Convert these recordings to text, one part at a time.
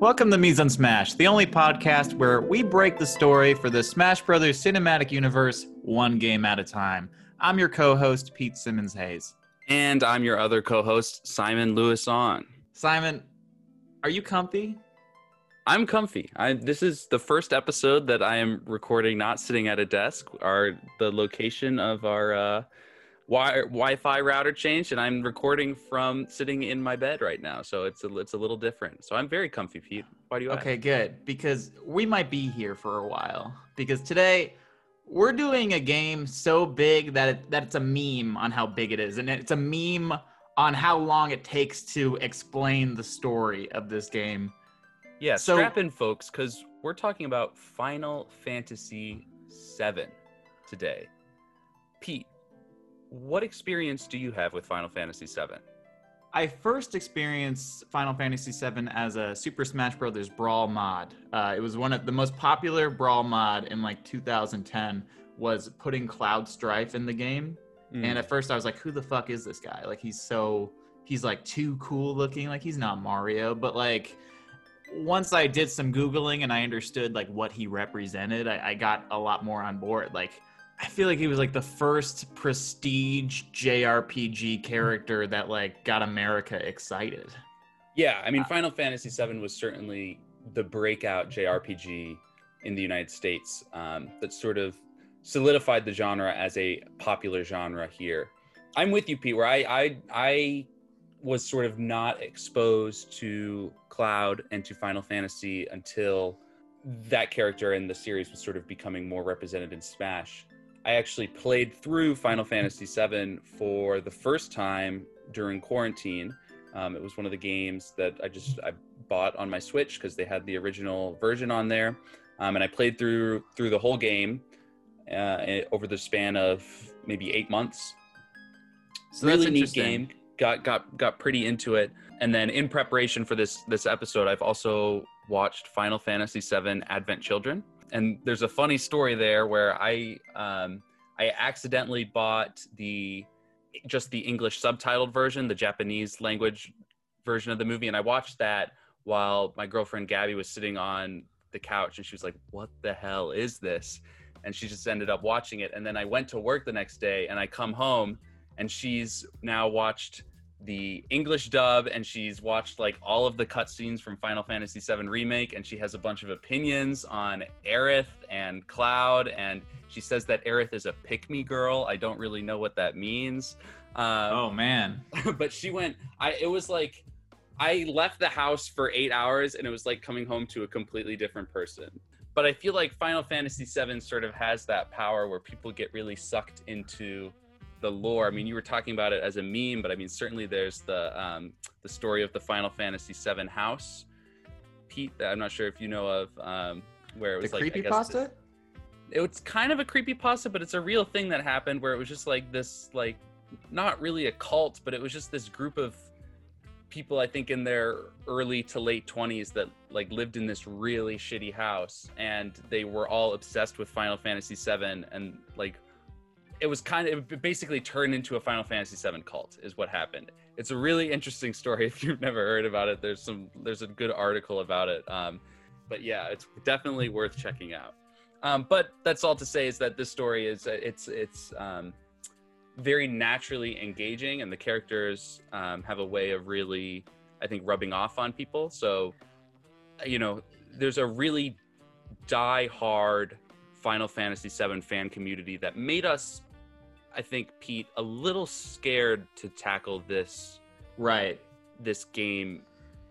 Welcome to Mise en Smash, the only podcast where we break the story for the Smash Brothers cinematic universe one game at a time. I'm your co-host Pete Simmons Hayes. And I'm your other co-host Simon Lewis on. Simon, are you comfy? I'm comfy. I this is the first episode that I am recording not sitting at a desk. Our the location of our uh wi- Wi-Fi router changed, and I'm recording from sitting in my bed right now. So it's a it's a little different. So I'm very comfy, Pete. Why do you? Okay, good. Because we might be here for a while. Because today we're doing a game so big that it, that it's a meme on how big it is, and it's a meme on how long it takes to explain the story of this game. Yeah, So- strap in, folks, because we're talking about Final Fantasy VII today. Pete, what experience do you have with Final Fantasy VII? I first experienced Final Fantasy VII as a Super Smash Brothers Brawl mod. Uh, it was one of the most popular Brawl mod in like 2010 was putting Cloud Strife in the game. Hmm. And at first I was like, who the fuck is this guy? Like he's so he's like too cool looking. Like he's not Mario. But like once I did some Googling and I understood like what he represented, I, I got a lot more on board. Like I feel like he was like the first prestige JRPG character that like got America excited. Yeah, I mean, Uh, Final Fantasy VII was certainly the breakout JRPG in the United States um, that sort of solidified the genre as a popular genre here. I'm with you, Pete. Where I I I was sort of not exposed to Cloud and to Final Fantasy until that character in the series was sort of becoming more represented in Smash. I actually played through Final Fantasy VII for the first time during quarantine. Um, it was one of the games that I just I bought on my Switch because they had the original version on there, um, and I played through through the whole game uh, eh, over the span of maybe eight months. So really neat game. Got got got pretty into it, and then in preparation for this this episode, I've also watched Final Fantasy VII Advent Children, and there's a funny story there where I um, I accidentally bought the just the English subtitled version, the Japanese language version of the movie, and I watched that while my girlfriend Gabby was sitting on the couch, and she was like, "What the hell is this?" And she just ended up watching it, and then I went to work the next day, and I come home, and she's now watched the English dub, and she's watched like all of the cutscenes from Final Fantasy VII Remake, and she has a bunch of opinions on Aerith and Cloud, and she says that Aerith is a pick me girl. I don't really know what that means. Um, Oh man. but she went i it was like i left the house for eight hours and it was like coming home to a completely different person but i feel like final fantasy VII sort of has that power where people get really sucked into the lore i mean you were talking about it as a meme but i mean certainly there's the um, the story of the final fantasy VII house pete that i'm not sure if you know of um, where it The was like I creepy pasta? it was kind of a creepy pasta, but it's a real thing that happened where it was just like this, like not really a cult, but it was just this group of people, I think in their early to late 20s that like lived in this really shitty house and they were all obsessed with Final Fantasy VII and like it was kind of it basically turned into a Final Fantasy VII cult is what happened. It's a really interesting story if you've never heard about it. There's some there's a good article about it. Um, but yeah, it's definitely worth checking out. Um, but that's all to say is that this story is uh, it's it's um, very naturally engaging, and the characters um, have a way of really, I think, rubbing off on people. So, you know, there's a really die-hard Final Fantasy VII fan community that made us, I think, Pete, a little scared to tackle this Right. this game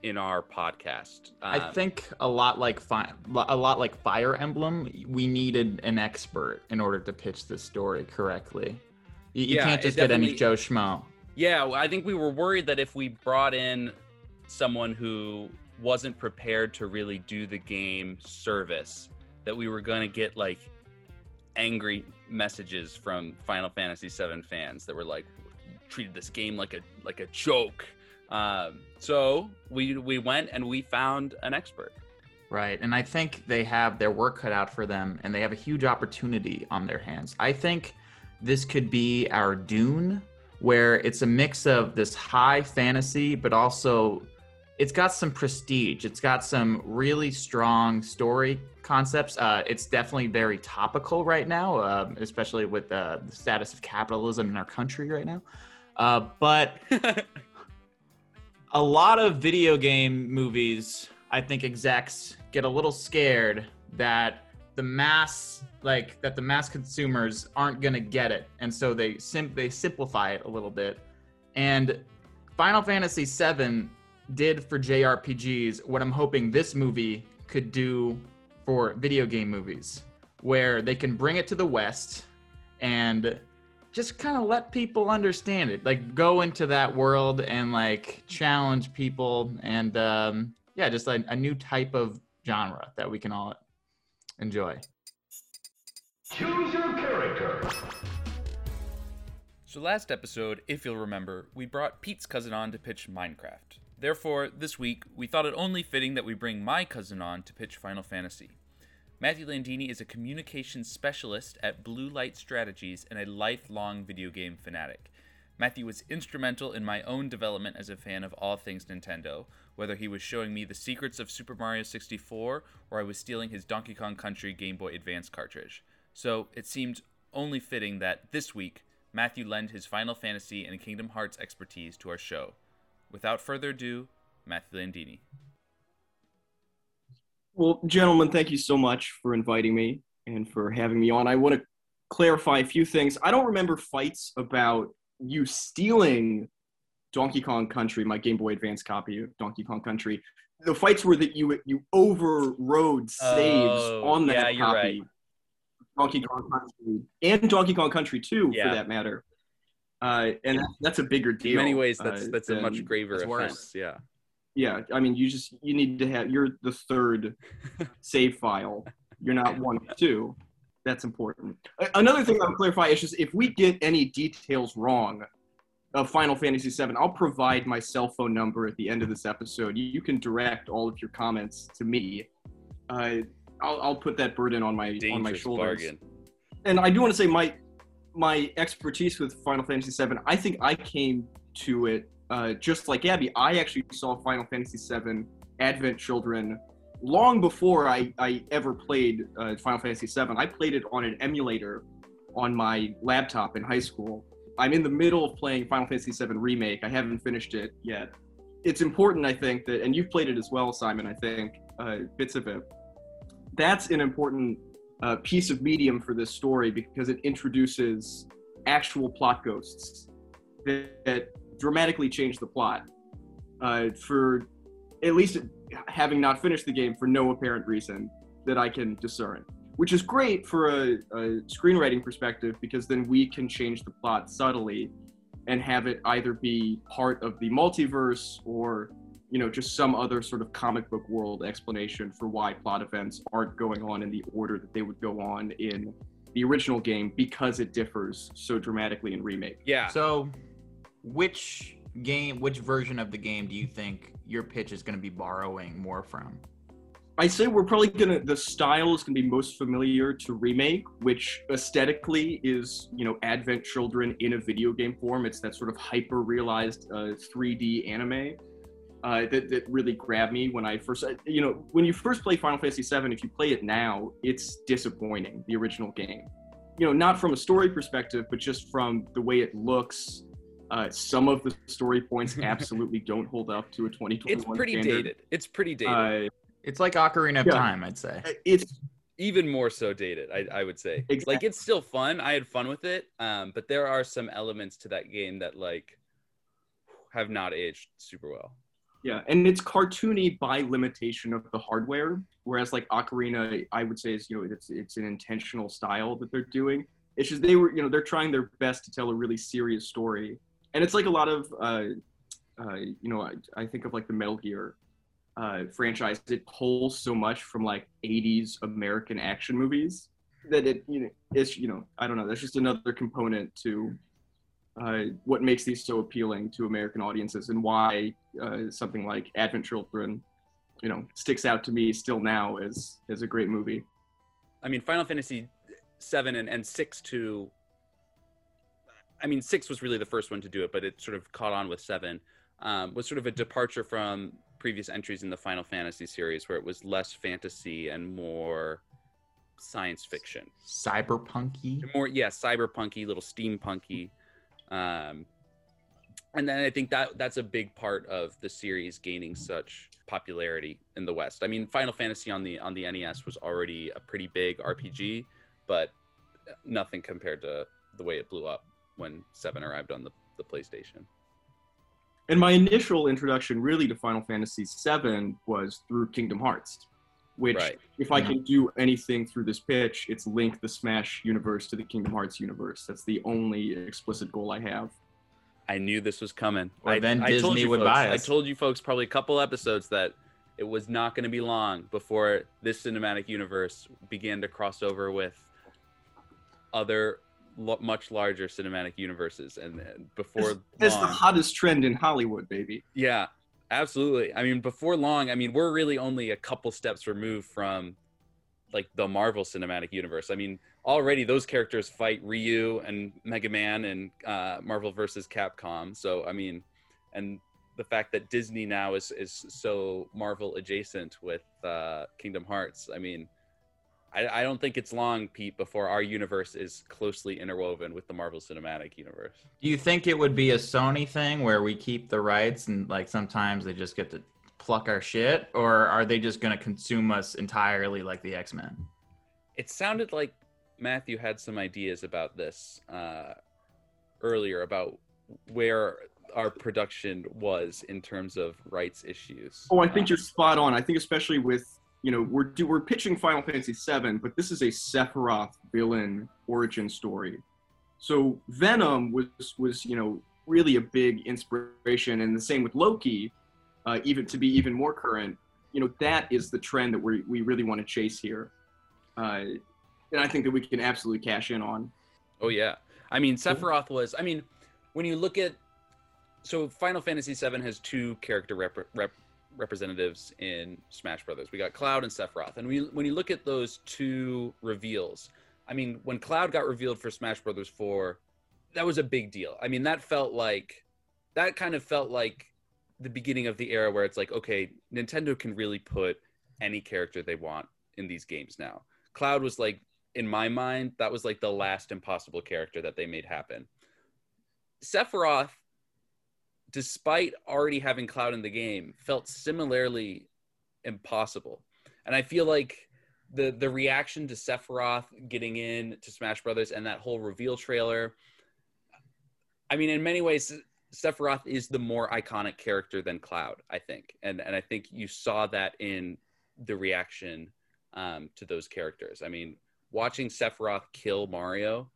in our podcast. I Um, think a lot like fi- a lot like Fire Emblem, we needed an expert in order to pitch this story correctly. You, you Yeah, can't just get any Joe Schmo. Yeah, I think we were worried that if we brought in someone who wasn't prepared to really do the game service, that we were going to get like angry messages from Final Fantasy VII fans that were like treated this game like a like a joke. Um, so we we went and we found an expert. Right. And I think they have their work cut out for them and they have a huge opportunity on their hands. I think this could be our Dune, where it's a mix of this high fantasy, but also it's got some prestige. It's got some really strong story concepts. Uh, it's definitely very topical right now, uh, especially with the status of capitalism in our country right now. Uh, but a lot of video game movies, I think execs get a little scared that the mass like that the mass consumers aren't going to get it and so they sim- they simplify it a little bit and Final Fantasy VII did for JRPGs what I'm hoping this movie could do for video game movies, where they can bring it to the West and just kind of let people understand it, like go into that world and like challenge people, and um, yeah, just like a new type of genre that we can all enjoy. Choose your character. So last episode, if you'll remember, we brought Pete's cousin on to pitch Minecraft. Therefore, this week, we thought it only fitting that we bring my cousin on to pitch Final Fantasy. Matthew Landini is a communications specialist at Blue Light Strategies and a lifelong video game fanatic. Matthew was instrumental in my own development as a fan of all things Nintendo, whether he was showing me the secrets of Super Mario 64 or I was stealing his Donkey Kong Country Game Boy Advance cartridge. So it seemed only fitting that this week Matthew lend his Final Fantasy and Kingdom Hearts expertise to our show. Without further ado, Matthew Landini. Well, gentlemen, thank you so much for inviting me and for having me on. I want to clarify a few things. I don't remember fights about you stealing Donkey Kong Country, my Game Boy Advance copy of Donkey Kong Country. The fights were that you you overrode saves Oh, on that yeah, you're copy. right. Donkey Kong Country and Donkey Kong Country 2, Yeah. for that matter. Uh, and that, that's a bigger deal. In many ways, that's uh, that's a much graver offense. worse. Yeah. Yeah i mean you just you need to have you're the third save file. You're not one of two. That's important. Another thing i'll clarify is just if we get any details wrong of final fantasy 7 i'll provide my cell phone number at the end of this episode. You, you can direct all of your comments to me. Uh, I'll, I'll put that burden on my on my Dangerous shoulders. bargain. and I do want to say my my expertise with Final Fantasy VII. I think I came to it uh, just like Abby. I actually saw Final Fantasy VII Advent Children long before I, I ever played uh, Final Fantasy VII. I played it on an emulator on my laptop in high school. I'm in the middle of playing Final Fantasy VII Remake. I haven't finished it yet. It's important, I think, that, and you've played it as well, Simon. I think uh, bits of it. That's an important uh, piece of medium for this story because it introduces actual plot ghosts that, that dramatically change the plot. Uh, for at least having not finished the game for no apparent reason that I can discern, which is great for a, a screenwriting perspective because then we can change the plot subtly and have it either be part of the multiverse or you know just some other sort of comic book world explanation for why plot events aren't going on in the order that they would go on in the original game because it differs so dramatically in remake Yeah. So, which game, which version of the game do you think your pitch is going to be borrowing more from? i say we're probably gonna the style is gonna be most familiar to remake which aesthetically is you know advent children in a video game form it's that sort of hyper realized uh, 3d anime uh, that, that really grabbed me when I first, uh, you know, when you first play Final Fantasy VII, if you play it now, it's disappointing, the original game. You know, not from a story perspective, but just from the way it looks. Uh, some of the story points absolutely don't hold up to a 2021 it's pretty standard. dated. It's pretty dated. Uh, It's like Ocarina of Yeah. Time, I'd say. it's Even more so dated, I, I would say. Like it's still fun. I had fun with it. Um, but there are some elements to that game that like have not aged super well. Yeah, and it's cartoony by limitation of the hardware, whereas like Ocarina, I would say is you know it's it's an intentional style that they're doing. It's just they were you know they're trying their best to tell a really serious story, and it's like a lot of uh, uh, you know I, I think of like the Metal Gear uh, franchise. It pulls so much from like '80s American action movies that it you know it's you know I don't know that's just another component to uh, what makes these so appealing to American audiences and why uh, something like Advent Children, you know, sticks out to me still now as as a great movie. I mean, Final Fantasy seven and, and six to. I mean, six was really the first one to do it, but it sort of caught on with seven. Um, was sort of a departure from previous entries in the Final Fantasy series, where it was less fantasy and more science fiction, Cyberpunky. more yeah, cyberpunky, little steampunky. Um, and then I think that that's a big part of the series gaining such popularity in the West. I mean, Final Fantasy on the on the NES was already a pretty big RPG, but nothing compared to the way it blew up when Seven arrived on the, the PlayStation. And my initial introduction really to Final Fantasy VII was through Kingdom Hearts, which, Right. if I mm-hmm. can do anything through this pitch, it's link the Smash universe to the Kingdom Hearts universe. That's the only explicit goal I have. I knew this was coming. Or I, then I told Disney you would folks, buy I told you folks probably a couple episodes that it was not going to be long before this cinematic universe began to cross over with other lo- much larger cinematic universes, and before That's the hottest trend in Hollywood, baby. yeah, absolutely. I mean, before long, I mean, we're really only a couple steps removed from like the Marvel Cinematic Universe. I mean, already those characters fight Ryu and Mega Man and uh, Marvel versus Capcom. So I mean, and the fact that Disney now is is so Marvel adjacent with uh, Kingdom Hearts. I mean. I, I don't think it's long, Pete, before our universe is closely interwoven with the Marvel Cinematic Universe. Do you think it would be a Sony thing where we keep the rights and like sometimes they just get to pluck our shit, or are they just gonna consume us entirely like the X Men? it sounded like Matthew had some ideas about this uh, earlier about where our production was in terms of rights issues. Oh, I think Um, you're spot on. I think especially with you know we're do, we're pitching Final Fantasy VII, but this is a Sephiroth villain origin story. So Venom was was you know really a big inspiration, and the same with Loki. Uh, even to be even more current, you know that is the trend that we we really want to chase here, uh, and I think that we can absolutely cash in on. Oh yeah, I mean Sephiroth was. I mean, when you look at so Final Fantasy VII has two character rep- rep- representatives in Smash Brothers. We got Cloud and Sephiroth, and we when you look at those two reveals, I mean, when Cloud got revealed for Smash Brothers 4, that was a big deal. I mean, that felt like that kind of felt like the beginning of the era where it's like, okay, Nintendo can really put any character they want in these games now. Cloud was like in my mind, that was like the last impossible character that they made happen. Sephiroth, despite already having Cloud in the game, felt similarly impossible. And I feel like the the reaction to Sephiroth getting in to Smash Brothers and that whole reveal trailer. I mean, in many ways, Sephiroth is the more iconic character than Cloud, I think, and and I think you saw that in the reaction um, to those characters. I mean, watching Sephiroth kill Mario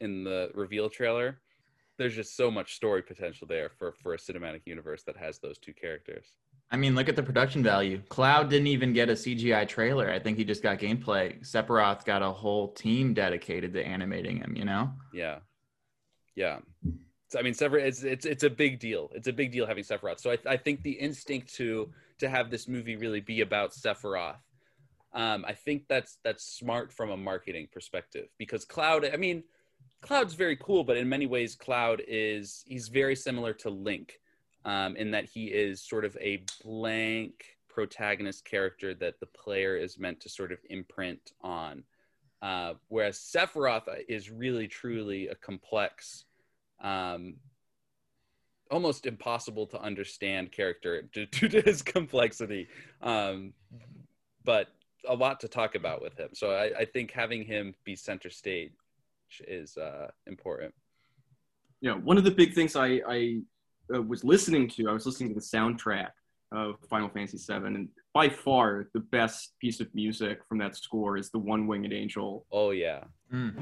in the reveal trailer, there's just so much story potential there for for a cinematic universe that has those two characters. I mean, look at the production value. Cloud didn't even get a CGI trailer. I think he just got gameplay. Sephiroth got a whole team dedicated to animating him. You know. Yeah, yeah. So, I mean, Sephiroth, it's it's it's a big deal. It's a big deal having Sephiroth. So I, I think the instinct to to have this movie really be about Sephiroth, um, I think that's that's smart from a marketing perspective because Cloud. I mean, Cloud's very cool, but in many ways, Cloud is he's very similar to Link, um, in that he is sort of a blank protagonist character that the player is meant to sort of imprint on. Uh, whereas Sephiroth is really truly a complex, um, almost impossible to understand character due, to his complexity, um, but a lot to talk about with him. So I, I think having him be center stage is uh, important. you know, one of the big things I, I uh, was listening to, I was listening to the soundtrack of Final Fantasy VII, and by far the best piece of music from that score is the One Winged Angel. Oh yeah, Mm.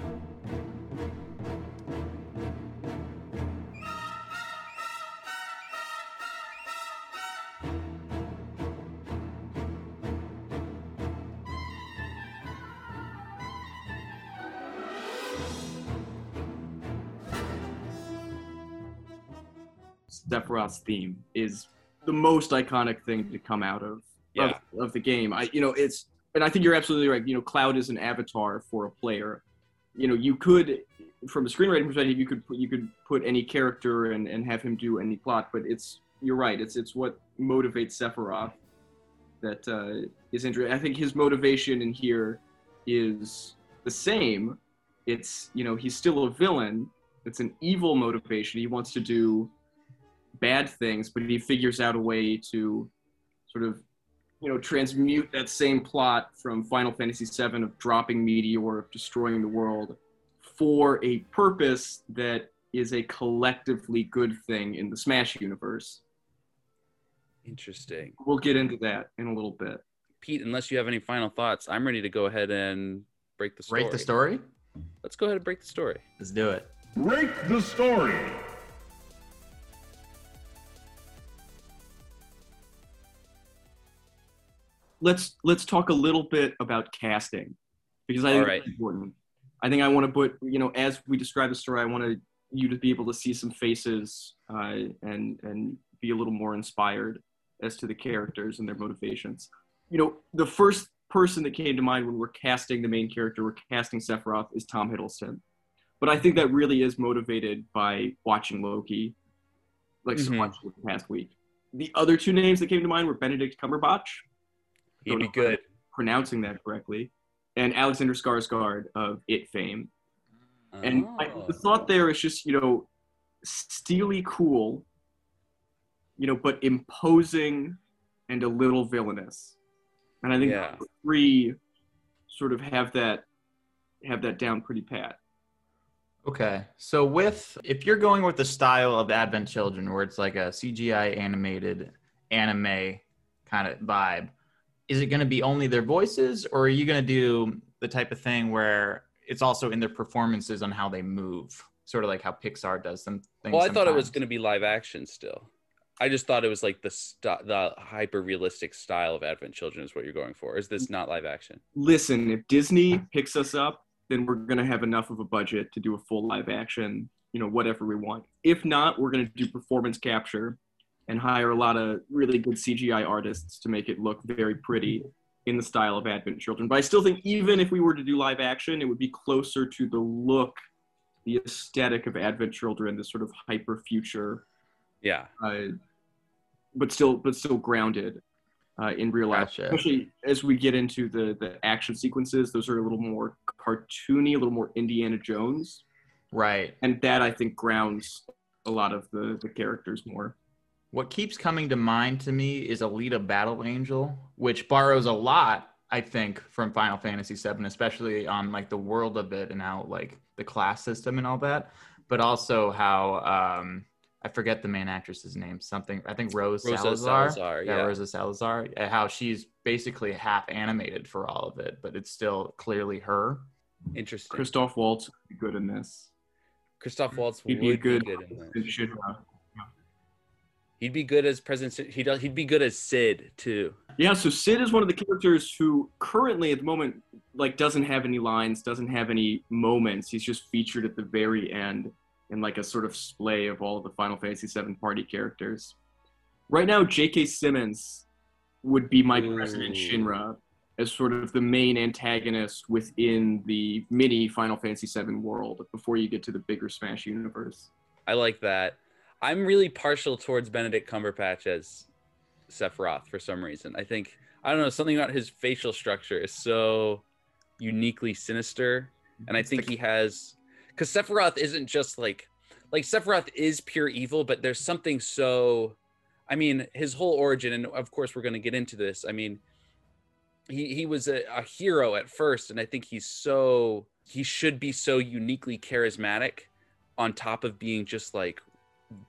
Sephiroth's theme is the most iconic thing to come out of yeah, of, of the game. I, you know, it's, and I think you're absolutely right. You know, Cloud is an avatar for a player. You know, you could, from a screenwriting perspective, you could put, you could put any character and, and have him do any plot, but it's you're right. It's it's what motivates Sephiroth that uh, is interesting. I think his motivation in here is the same. It's you know he's still a villain. It's an evil motivation. He wants to do bad things, but he figures out a way to sort of you know transmute that same plot from Final Fantasy VII of dropping meteor, of destroying the world, for a purpose that is a collectively good thing in the Smash universe. Interesting. We'll get into that in a little bit. Pete, unless you have any final thoughts, I'm ready to go ahead and break the story. Break the story. Let's go ahead and break the story. Let's do it. Break the story. Let's let's talk a little bit about casting because I think right. it's important. I think I want to put you know as we describe the story, I want you to be able to see some faces uh, and and be a little more inspired as to the characters and their motivations. You know, the first person that came to mind when we're casting the main character, we're casting Sephiroth, is Tom Hiddleston. But I think that really is motivated by watching Loki, like so Mhm. much the past week. The other two names that came to mind were Benedict Cumberbatch He'd be know if I'm good. pronouncing that correctly, and Alexander Skarsgård of It fame. And I, Oh. the thought there is just, you know, steely cool, you know, but imposing and a little villainous. And I think Yeah. the three sort of have that have that down pretty pat. Okay. So with if you're going with the style of Advent Children where it's like a CGI animated anime kind of vibe, is it going to be only their voices or are you going to do the type of thing where it's also in their performances on how they move? Sort of like how Pixar does some things. Well, I thought it was going to be live action still. I just thought it was like the st- the hyper realistic style of Advent Children is what you're going for. Is this not live action? Listen, if Disney picks us up, then we're gonna have enough of a budget to do a full live action, you know, whatever we want. If not, we're gonna do performance capture and hire a lot of really good CGI artists to make it look very pretty in the style of Advent Children. But I still think even if we were to do live action, it would be closer to the look, the aesthetic of Advent Children, this sort of hyper future, Yeah. uh, but still but still grounded uh, in real life. Gotcha. Especially as we get into the the action sequences, those are a little more cartoony, a little more Indiana Jones, right. and that I think grounds a lot of the the characters more. What keeps coming to mind to me is Alita Battle Angel, which borrows a lot, I think, from Final Fantasy VII, especially on like the world of it and how like the class system and all that, but also how um, I forget the main actress's name. Something I think Rose Rosa Salazar. Salazar, yeah, yeah. Rosa Salazar. How she's basically half animated for all of it, but it's still clearly her. Interesting. Christoph Waltz would be good in this. Christoph Waltz He'd would be a be good. good in this. Good Shinra. He'd be good as President. He'd he'd be good as Cid too. Yeah, so Cid is one of the characters who currently at the moment like doesn't have any lines, doesn't have any moments. He's just featured at the very end in like a sort of splay of all of the Final Fantasy VII party characters. Right now, J.K. Simmons would be my President Shinra as sort of the main antagonist within the mini Final Fantasy VII world before you get to the bigger Smash universe. I like that. I'm really partial towards Benedict Cumberbatch as Sephiroth for some reason. I think I don't know something about his facial structure is so uniquely sinister, and I think he has because Sephiroth isn't just like like Sephiroth is pure evil, but there's something so. I mean, his whole origin, and of course we're going to get into this. I mean, he he was a, a hero at first, and I think he's so he should be so uniquely charismatic, on top of being just like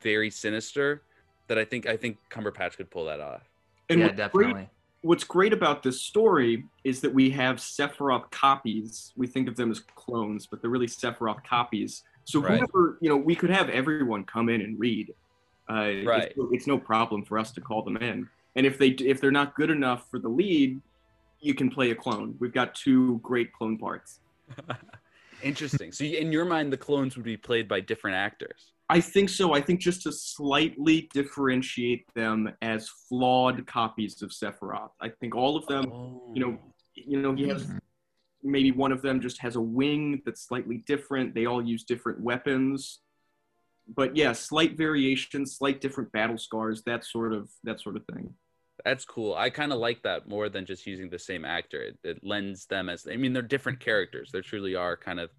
very sinister. That I think I think Cumberbatch could pull that off. And yeah, what's great definitely. what's great about this story is that we have Sephiroth copies. We think of them as clones, but they're really Sephiroth copies. So Right. whoever, you know, we could have everyone come in and read. Uh, Right. It's, no- it's no problem for us to call them in. And if they if they're not good enough for the lead, you can play a clone. We've got two great clone parts. Interesting. so in your mind, the clones would be played by different actors. I think so. I think just to slightly differentiate them as flawed copies of Sephiroth. I think all of them you know, you know, he has maybe one of them just has a wing that's slightly different. They all use different weapons. but yeah, slight variations, slight different battle scars, that sort of that sort of thing. That's cool. I kind of like that more than just using the same actor. It, it lends them as I mean, they're different characters. They truly are kind of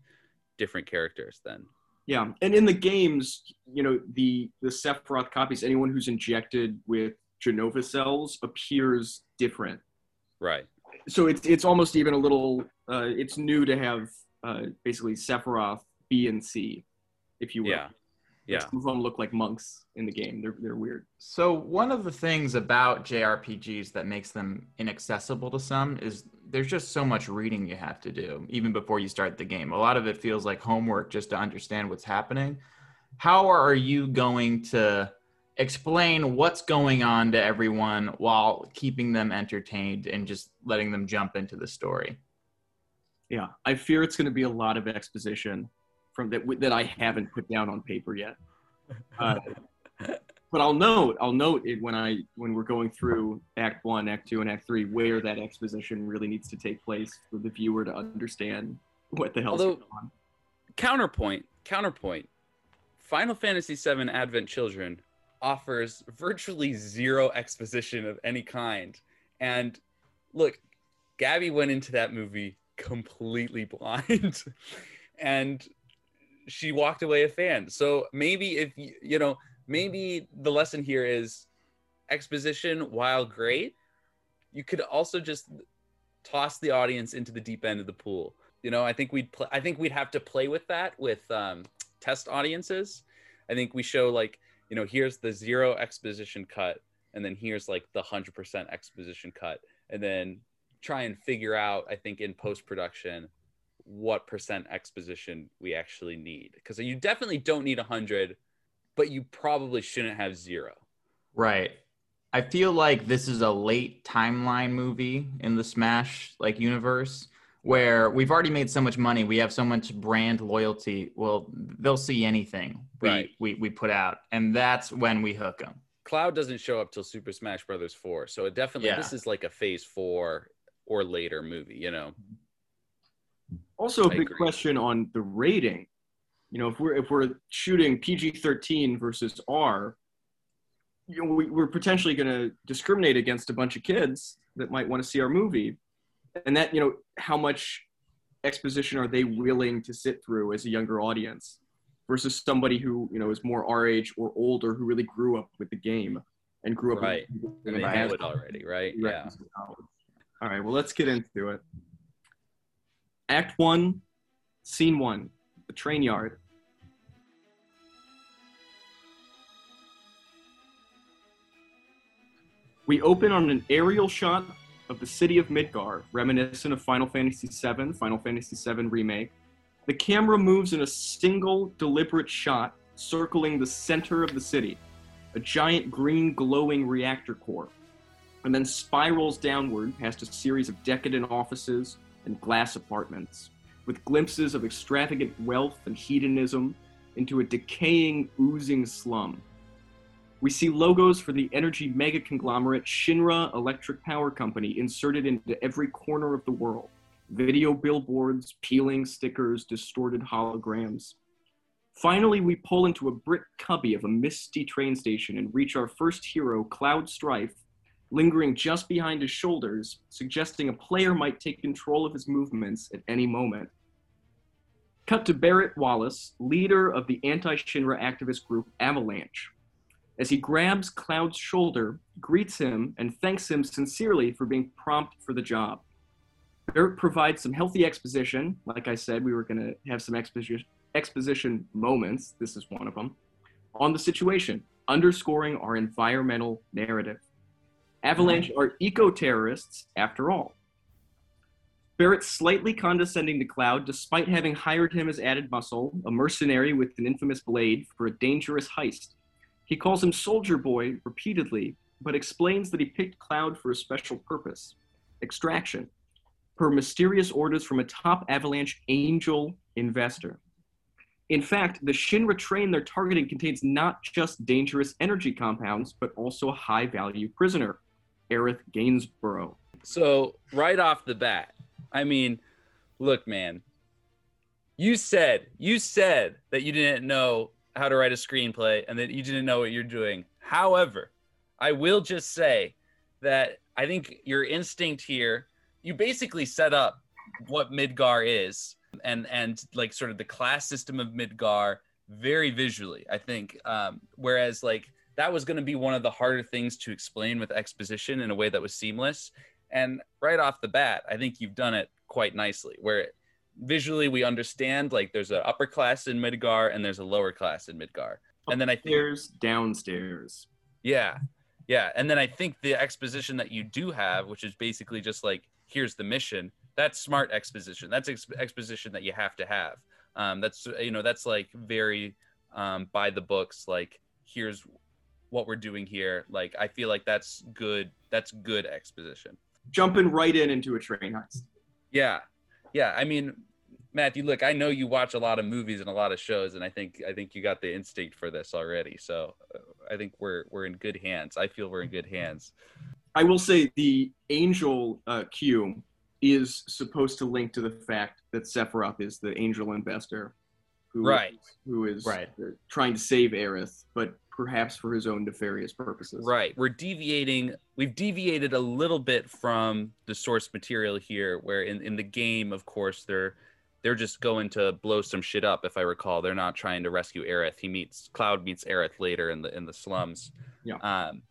different characters. Then Yeah, and in the games, you know, the the Sephiroth copies, anyone who's injected with Jenova cells appears different. right. So it's it's almost even a little. Uh, it's new to have uh, basically Sephiroth B and C, if you will. Yeah. Yeah. Some of them look like monks in the game. They're they're weird. So one of the things about JRPGs that makes them inaccessible to some is there's just so much reading you have to do even before you start the game. A lot of it feels like homework just to understand what's happening. How are you going to explain what's going on to everyone while keeping them entertained and just letting them jump into the story? Yeah, I fear it's going to be a lot of exposition from that that I haven't put down on paper yet. Uh, but I'll note I'll note it when I when we're going through Act One, Act Two, and Act Three where that exposition really needs to take place for the viewer to understand what the hell's Although- going on. counterpoint counterpoint final fantasy VII advent children offers virtually zero exposition of any kind and look gabby went into that movie completely blind and she walked away a fan so maybe if you, you know maybe the lesson here is exposition while great you could also just toss the audience into the deep end of the pool you know, I think we'd pl- I think we'd have to play with that with um, test audiences. I think we show like you know here's the zero exposition cut, and then here's like the hundred percent exposition cut, and then try and figure out I think in post production what percent exposition we actually need because you definitely don't need a hundred, but you probably shouldn't have zero. Right. I feel like this is a late timeline movie in the Smash like universe where we've already made so much money, we have so much brand loyalty. Well, they'll see anything we Right. we, we put out, and that's when we hook them. Cloud doesn't show up till Super Smash Brothers 4. So it definitely Yeah. this is like a phase 4 or later movie, you know. Also, a I big agree. question on the rating. You know, if we're if we're shooting PG thirteen versus R, you know, we, we're potentially going to discriminate against a bunch of kids that might want to see our movie, and that you know how much exposition are they willing to sit through as a younger audience versus somebody who you know is more our age or older who really grew up with the game and grew up Right. with And they know it already, right? Yeah. all right, well, let's get into it. Act one, scene one, the train yard. We open on an aerial shot of the city of Midgar, reminiscent of Final Fantasy VII, Final Fantasy VII Remake. The camera moves in a single, deliberate shot, circling the center of the city, a giant green glowing reactor core and then spirals downward past a series of decadent offices and glass apartments, with glimpses of extravagant wealth and hedonism into a decaying, oozing slum. We see logos for the energy mega conglomerate Shinra Electric Power Company inserted into every corner of the world. Video billboards, peeling stickers, distorted holograms. Finally, we pull into a brick cubby of a misty train station and reach our first hero, Cloud Strife, lingering just behind his shoulders, suggesting a player might take control of his movements at any moment. Cut to Barret Wallace, leader of the anti Shinra activist group Avalanche. As he grabs Cloud's shoulder, greets him, and thanks him sincerely for being prompt for the job. Barret provides some healthy exposition. Like I said, we were going to have some exposition, exposition moments. This is one of them. On the situation, underscoring our environmental narrative. Avalanche are eco terrorists after all. Barret's slightly condescending to Cloud despite having hired him as added muscle, a mercenary with an infamous blade, for a dangerous heist. He calls him Soldier Boy repeatedly, but explains that he picked Cloud for a special purpose extraction, per mysterious orders from a top Avalanche angel investor. In fact, the Shinra train they're targeting contains not just dangerous energy compounds, but also a high value prisoner, Aerith Gainsborough. So, right off the bat, I mean, look, man. You said, you said that you didn't know how to write a screenplay and that you didn't know what you're doing. However, I will just say that I think your instinct here, you basically set up what Midgar is and and like sort of the class system of Midgar very visually. I think, um, whereas like that was going to be one of the harder things to explain with exposition in a way that was seamless. And right off the bat, I think you've done it quite nicely. Where visually we understand like there's an upper class in Midgar and there's a lower class in Midgar. And then I think Upstairs, downstairs. yeah. Yeah. And then I think the exposition that you do have, which is basically just like, here's the mission, that's smart exposition. That's ex- exposition that you have to have. Um, that's, you know, that's like very um, by the books, like, here's what we're doing here. Like, I feel like that's good. That's good exposition. Jumping right in into a train heist. Yeah. Yeah. I mean, Matthew, look, I know you watch a lot of movies and a lot of shows, and I think I think you got the instinct for this already. So uh, I think we're we're in good hands. I feel we're in good hands. I will say the angel uh, Q is supposed to link to the fact that Sephiroth is the angel investor, who Right. who is Right. trying to save Aerith, but perhaps for his own nefarious purposes. Right. We're deviating. We've deviated a little bit from the source material here, where in, in the game, of course, they're they're just going to blow some shit up. If I recall, they're not trying to rescue Aerith. He meets Cloud meets Aerith later in the in the slums. Yeah. Um,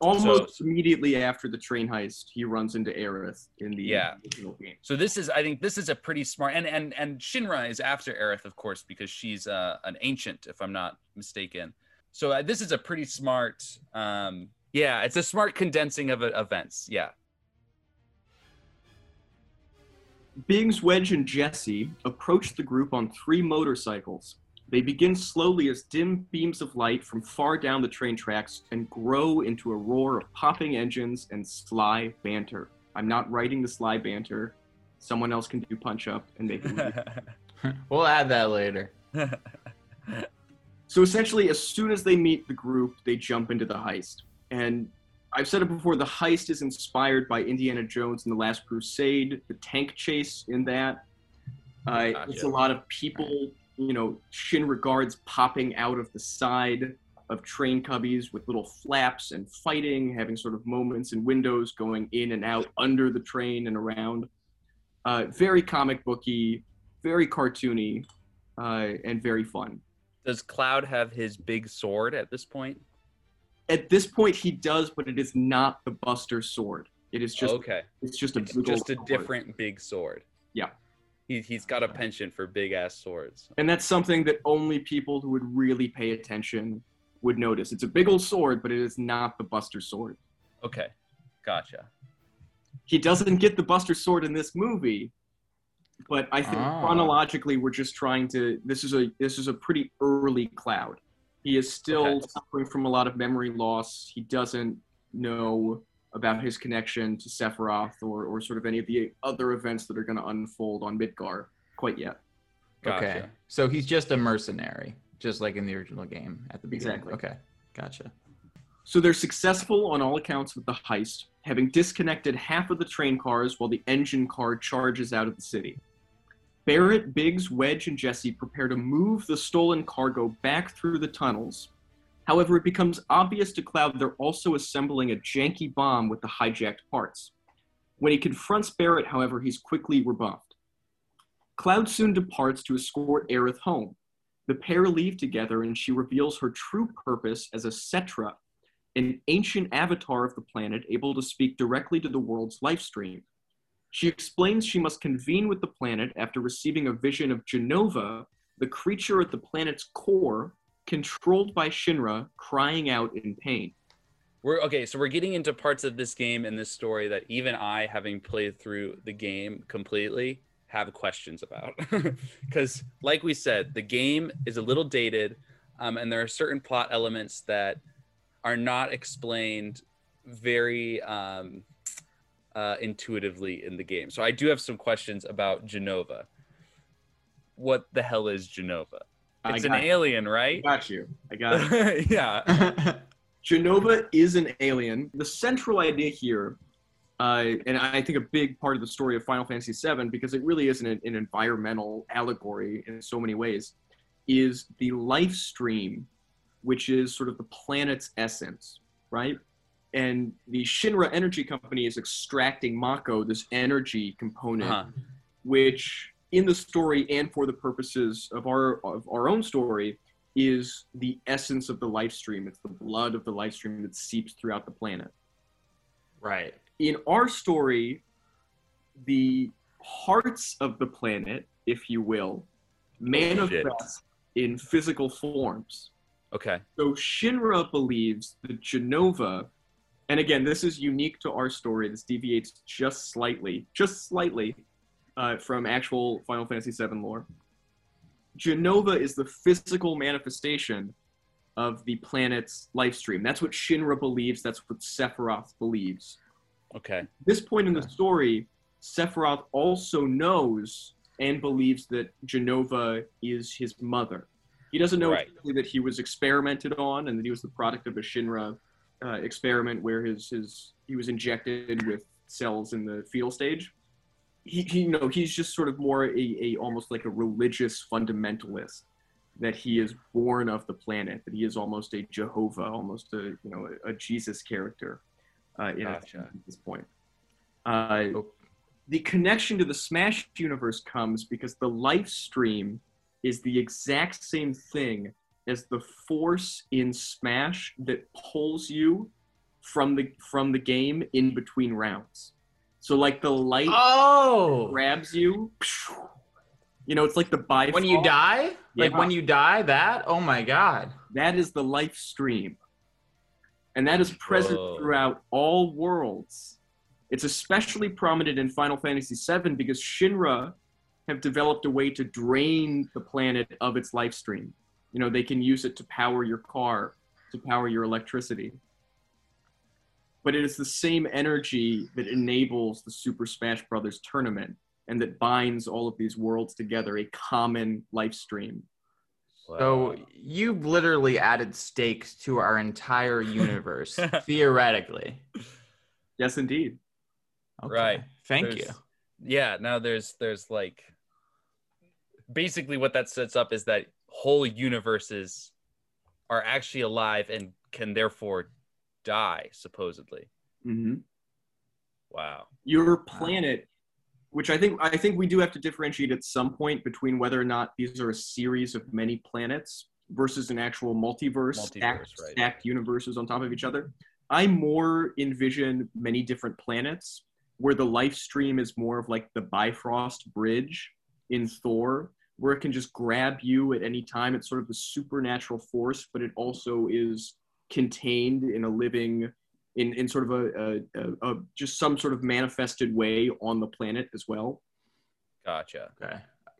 Almost immediately after the train heist, he runs into Aerith in the Yeah. original game. so this is, I think, this is a pretty smart. And and and Shinra is after Aerith, of course, because she's uh, an ancient, if I'm not mistaken. So uh, this is a pretty smart. Um, yeah, it's a smart condensing of uh, events. Yeah. Biggs, Wedge, and Jesse approach the group on three motorcycles. They begin slowly as dim beams of light from far down the train tracks and grow into a roar of popping engines and sly banter. I'm not writing the sly banter. Someone else can do punch up and make it. we'll add that later. So essentially, as soon as they meet the group, they jump into the heist. And I've said it before the heist is inspired by Indiana Jones and the Last Crusade, the tank chase in that. Uh. It's a lot of people, you know, Shinra guards popping out of the side of train cubbies with little flaps and fighting, having sort of moments and windows going in and out under the train and around. Uh, very comic booky, very cartoony, uh, and very fun. Does Cloud have his big sword at this point? at this point he does but it is not the buster sword it is just okay. it's just a It's just a sword. different big sword. Yeah. He, he's got a penchant for big ass swords. and that's something that only people who would really pay attention would notice it's a big old sword but it is not the buster sword Okay. Gotcha. he doesn't get the buster sword in this movie but i think Ah. chronologically we're just trying to this is a this is a pretty early cloud he is still Okay. suffering from a lot of memory loss he doesn't know about his connection to sephiroth or, or sort of any of the other events that are going to unfold on midgar quite yet Gotcha. Okay. So he's just a mercenary, just like in the original game at the beginning. Exactly. Okay. Gotcha. So they're successful on all accounts with the heist, having disconnected half of the train cars while the engine car charges out of the city. Barret, Biggs, Wedge, and Jesse prepare to move the stolen cargo back through the tunnels. However, it becomes obvious to Cloud they're also assembling a janky bomb with the hijacked parts. When he confronts Barret, however, he's quickly rebuffed. Cloud soon departs to escort Aerith home. The pair leave together and she reveals her true purpose as a Cetra, an ancient avatar of the planet able to speak directly to the world's life stream. She explains she must convene with the planet after receiving a vision of Jenova, the creature at the planet's core, controlled by Shinra, crying out in pain. We're okay, so we're getting into parts of this game and this story that even I, having played through the game completely, have questions about. Because, like we said, the game is a little dated, um, and there are certain plot elements that are not explained very um, uh, intuitively in the game. So I do have some questions about Jenova. What the hell is Jenova? It's an got, alien, I right? got you. I got it. yeah. Jenova is an alien. The central idea here, uh, and I think a big part of the story of Final Fantasy VII, because it really is an, an environmental allegory in so many ways, is the life stream, which is sort of the planet's essence, right? And the Shinra Energy Company is extracting Mako, this energy component, Uh-huh. which in the story and for the purposes of our of our own story is the essence of the life stream. It's the blood of the life stream that seeps throughout the planet. Right. In our story, the hearts of the planet, if you will, manifest in physical forms. Okay. So Shinra believes that Jenova, and again, this is unique to our story. This deviates just slightly, just slightly, uh, from actual Final Fantasy VII lore. Jenova is the physical manifestation of the planet's life stream. That's what Shinra believes. That's what Sephiroth believes. Okay. this point in the story, Sephiroth also knows and believes that Jenova is his mother. He doesn't know Right. exactly that he was experimented on and that he was the product of a Shinra uh, experiment where his his he was injected with cells in the fetal stage. He, he you know he's just sort of more a, a almost like a religious fundamentalist that he is born of the planet that he is almost a Jehovah almost a you know a, a Jesus character uh, in Gotcha. at this point. Uh, Oh. the connection to the Smash universe comes because the life stream is the exact same thing as the force in Smash that pulls you from the from the game in between rounds. So like the light Oh. grabs you. You know, it's like the Bifrost. When you die? Like when you die, that? Oh my god. That is the life stream. And that is present Whoa. throughout all worlds. It's especially prominent in Final Fantasy VII because Shinra have developed a way to drain the planet of its life stream. You know, they can use it to power your car, to power your electricity. But it is the same energy that enables the Super Smash Brothers tournament and that binds all of these worlds together, a common life stream. So you've literally added stakes to our entire universe, theoretically. Yes, indeed. Okay. Right. Thank There's- you. Yeah. Now there's there's like basically what that sets up is that whole universes are actually alive and can therefore die supposedly. hmm Wow. your planet which i think i think we do have to differentiate at some point between whether or not these are a series of many planets versus an actual multiverse, Multiverse, stacked, right. stacked universes on top of each other i more envision many different planets where the life stream is more of like the bifrost bridge in thor where it can just grab you at any time it's sort of a supernatural force but it also is contained in a living in, in sort of a, a, a, a just some sort of manifested way on the planet as well. Gotcha. Okay.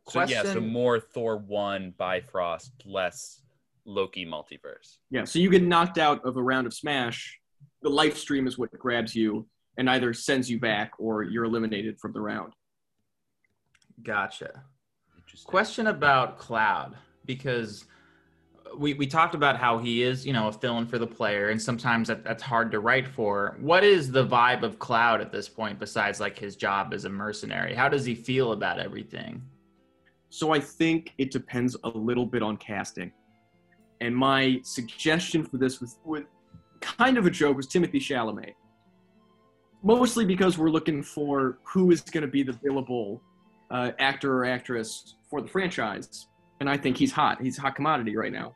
So yeah, so more Thor one Bifrost, less Loki multiverse. Yeah, so you get knocked out of a round of Smash, the life stream is what grabs you and either sends you back or you're eliminated from the round. Gotcha. Question about Cloud because we, we talked about how he is, you know, a fill-in for the player, and sometimes that, that's hard to write for. What is the vibe of Cloud at this point, besides like his job as a mercenary? How does he feel about everything? So I think it depends a little bit on casting. And my suggestion for this was, was kind of a joke was Timothée Chalamet. Mostly because we're looking for who is going to be the billable uh, actor or actress for the franchise. And I think he's hot. He's a hot commodity right now.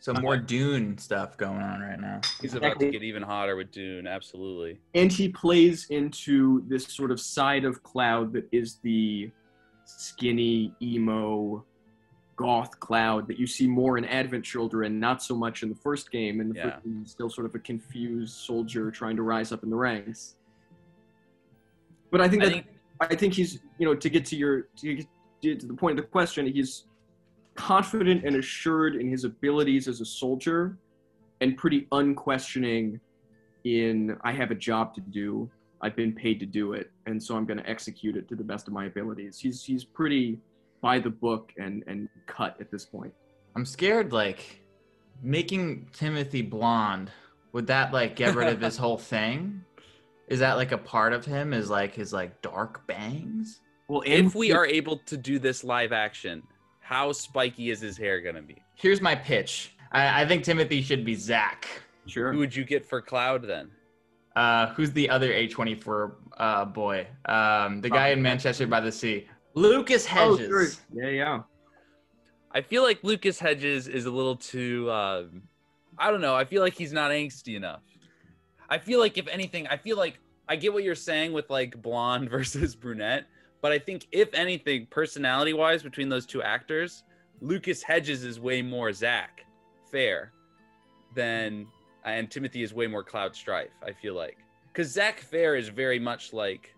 So more Dune stuff going on right now. He's about to get even hotter with Dune, absolutely. and he plays into this sort of side of Cloud that is the skinny, emo, goth Cloud that you see more in Advent Children, not so much in the first game. And the Yeah. first game still sort of a confused soldier trying to rise up in the ranks. But I think I that think I think he's you know to get to your to get to the point of the question, he's confident and assured in his abilities as a soldier, and pretty unquestioning in I have a job to do. I've been paid to do it, and so I'm going to execute it to the best of my abilities. He's he's pretty by the book and and cut at this point. I'm scared, like making Timothée blonde. Would that like get rid of his whole thing? Is that like a part of him? Is like his like dark bangs? Well, if we are able to do this live action, how spiky is his hair gonna be? Here's my pitch. I, I think Timothée should be Zack. Sure. Who would you get for Cloud then? Uh, who's the other A24 uh, boy? Um, the guy in Manchester by the Sea. Lucas Oh, Hedges. sure. Yeah, yeah. I feel like Lucas Hedges is a little too. Um, I don't know. I feel like he's not angsty enough. I feel like if anything, I feel like I get what you're saying with like blonde versus brunette, but I think if anything, personality wise, between those two actors, Lucas Hedges is way more Zack Fair than uh, and Timothée is way more Cloud Strife. I feel like because Zack Fair is very much like.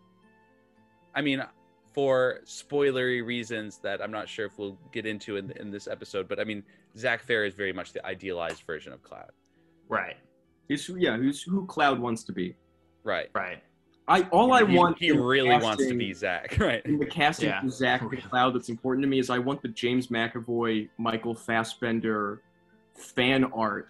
I mean, for spoilery reasons that I'm not sure if we'll get into in, in this episode, but I mean, Zack Fair is very much the idealized version of Cloud. Right, He's yeah, who's who Cloud wants to be. Right. right. I all I he, want. He in really wants to be Zack. Right. in the casting Yeah. for Zack the Cloud that's important to me is I want the James McAvoy, Michael Fassbender fan art.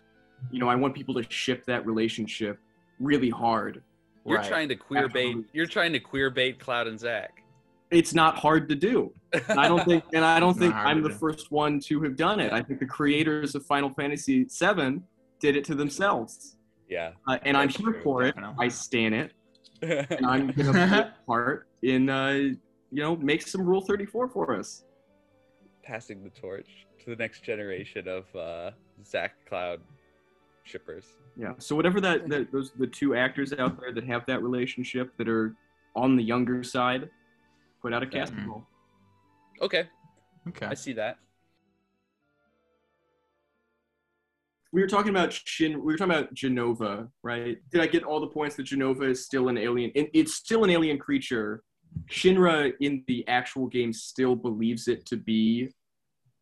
You know, I want people to ship that relationship really hard. You're right. trying to queer bait. You're trying to queer bait Cloud and Zack. It's not hard to do. And I don't think and I don't think I'm the do. first one to have done it. I think the creators of Final Fantasy VII did it to themselves. Yeah. Uh, and I'm here true, for it. definitely. I stan it. And I'm going to play part in, uh, you know, make some Rule 34 for us. Passing the torch to the next generation of uh, Zack Cloud shippers. Yeah. So whatever that, that those the two actors out there that have that relationship that are on the younger side, put out a casting Mhm. call. Okay, Okay. I see that. We were talking about Shin. We were talking about Jenova, right? Did I get all the points that Jenova is still an alien? it- It's still an alien creature. Shinra in the actual game still believes it to be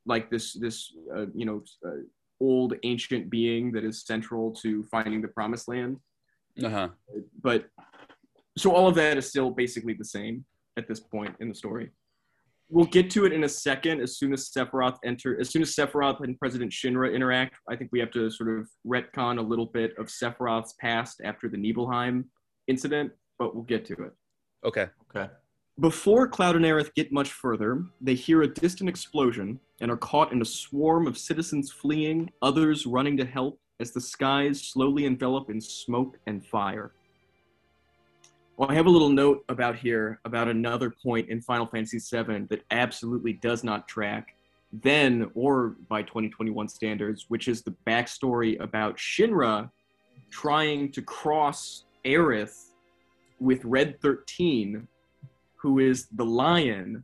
like this this uh, you know uh, old ancient being that is central to finding the promised land. Uh huh. but so all of that is still basically the same at this point in the story. We'll get to it in a second. As soon as Sephiroth enter, as soon as Sephiroth and President Shinra interact, I think we have to sort of retcon a little bit of Sephiroth's past after the Nibelheim incident, but we'll get to it. Okay. Okay. Before Cloud and Aerith get much further, they hear a distant explosion and are caught in a swarm of citizens fleeing, others running to help as the skies slowly envelop in smoke and fire. Well, I have a little note about here about another point in Final Fantasy VII that absolutely does not track then or by 2021 standards, which is the backstory about Shinra trying to cross Aerith with Red 13 who is the lion.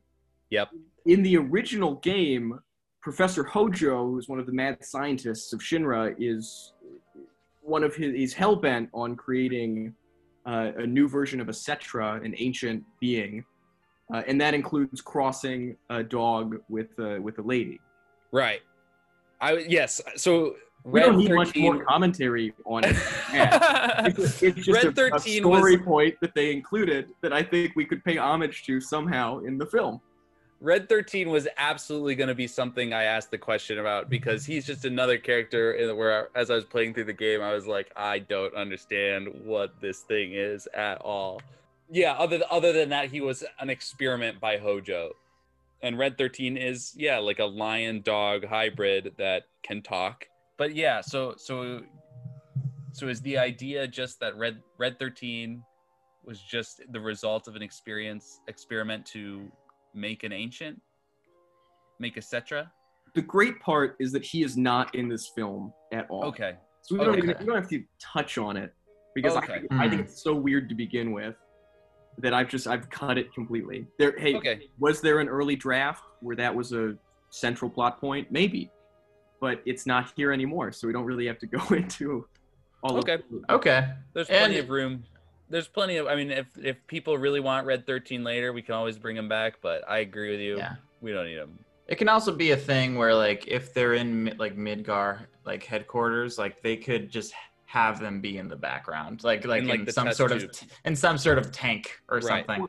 Yep. In the original game, Professor Hojo, who's one of the mad scientists of Shinra, is one of his. He's hell bent on creating uh, a new version of a Cetra, an ancient being, uh, and that includes crossing a dog with uh, with a lady. Right. I yes. So We Red don't need 13, much more commentary on it. Yeah. It's, it's just Red a, a 13 story was point that they included that I think we could pay homage to somehow in the film. Red 13 was absolutely going to be something I asked the question about because he's just another character in where as I was playing through the game I was like I don't understand what this thing is at all. Yeah, other other than that he was an experiment by Hojo. And Red 13 is yeah, like a lion dog hybrid that can talk. But yeah, so so so is the idea just that Red Red 13 was just the result of an experience experiment to make an ancient, make a cetra. The great part is that he is not in this film at all. Okay, So we don't, Okay. even, we don't have to touch on it because I, Okay. think, I think hmm. it's so weird to begin with that I've just I've cut it completely. There, hey, okay, was there an early draft where that was a central plot point? Maybe, but it's not here anymore, so we don't really have to go into all Okay. of Okay. there's plenty And- of room. There's plenty of. I mean, if if people really want Red 13 later, we can always bring them back. But I agree with you. Yeah. We don't need them. It can also be a thing where, like, if they're in like Midgar, like headquarters, like they could just have them be in the background, like like In, in, like, the some sort tube. of t- in some sort of tank or Right. something.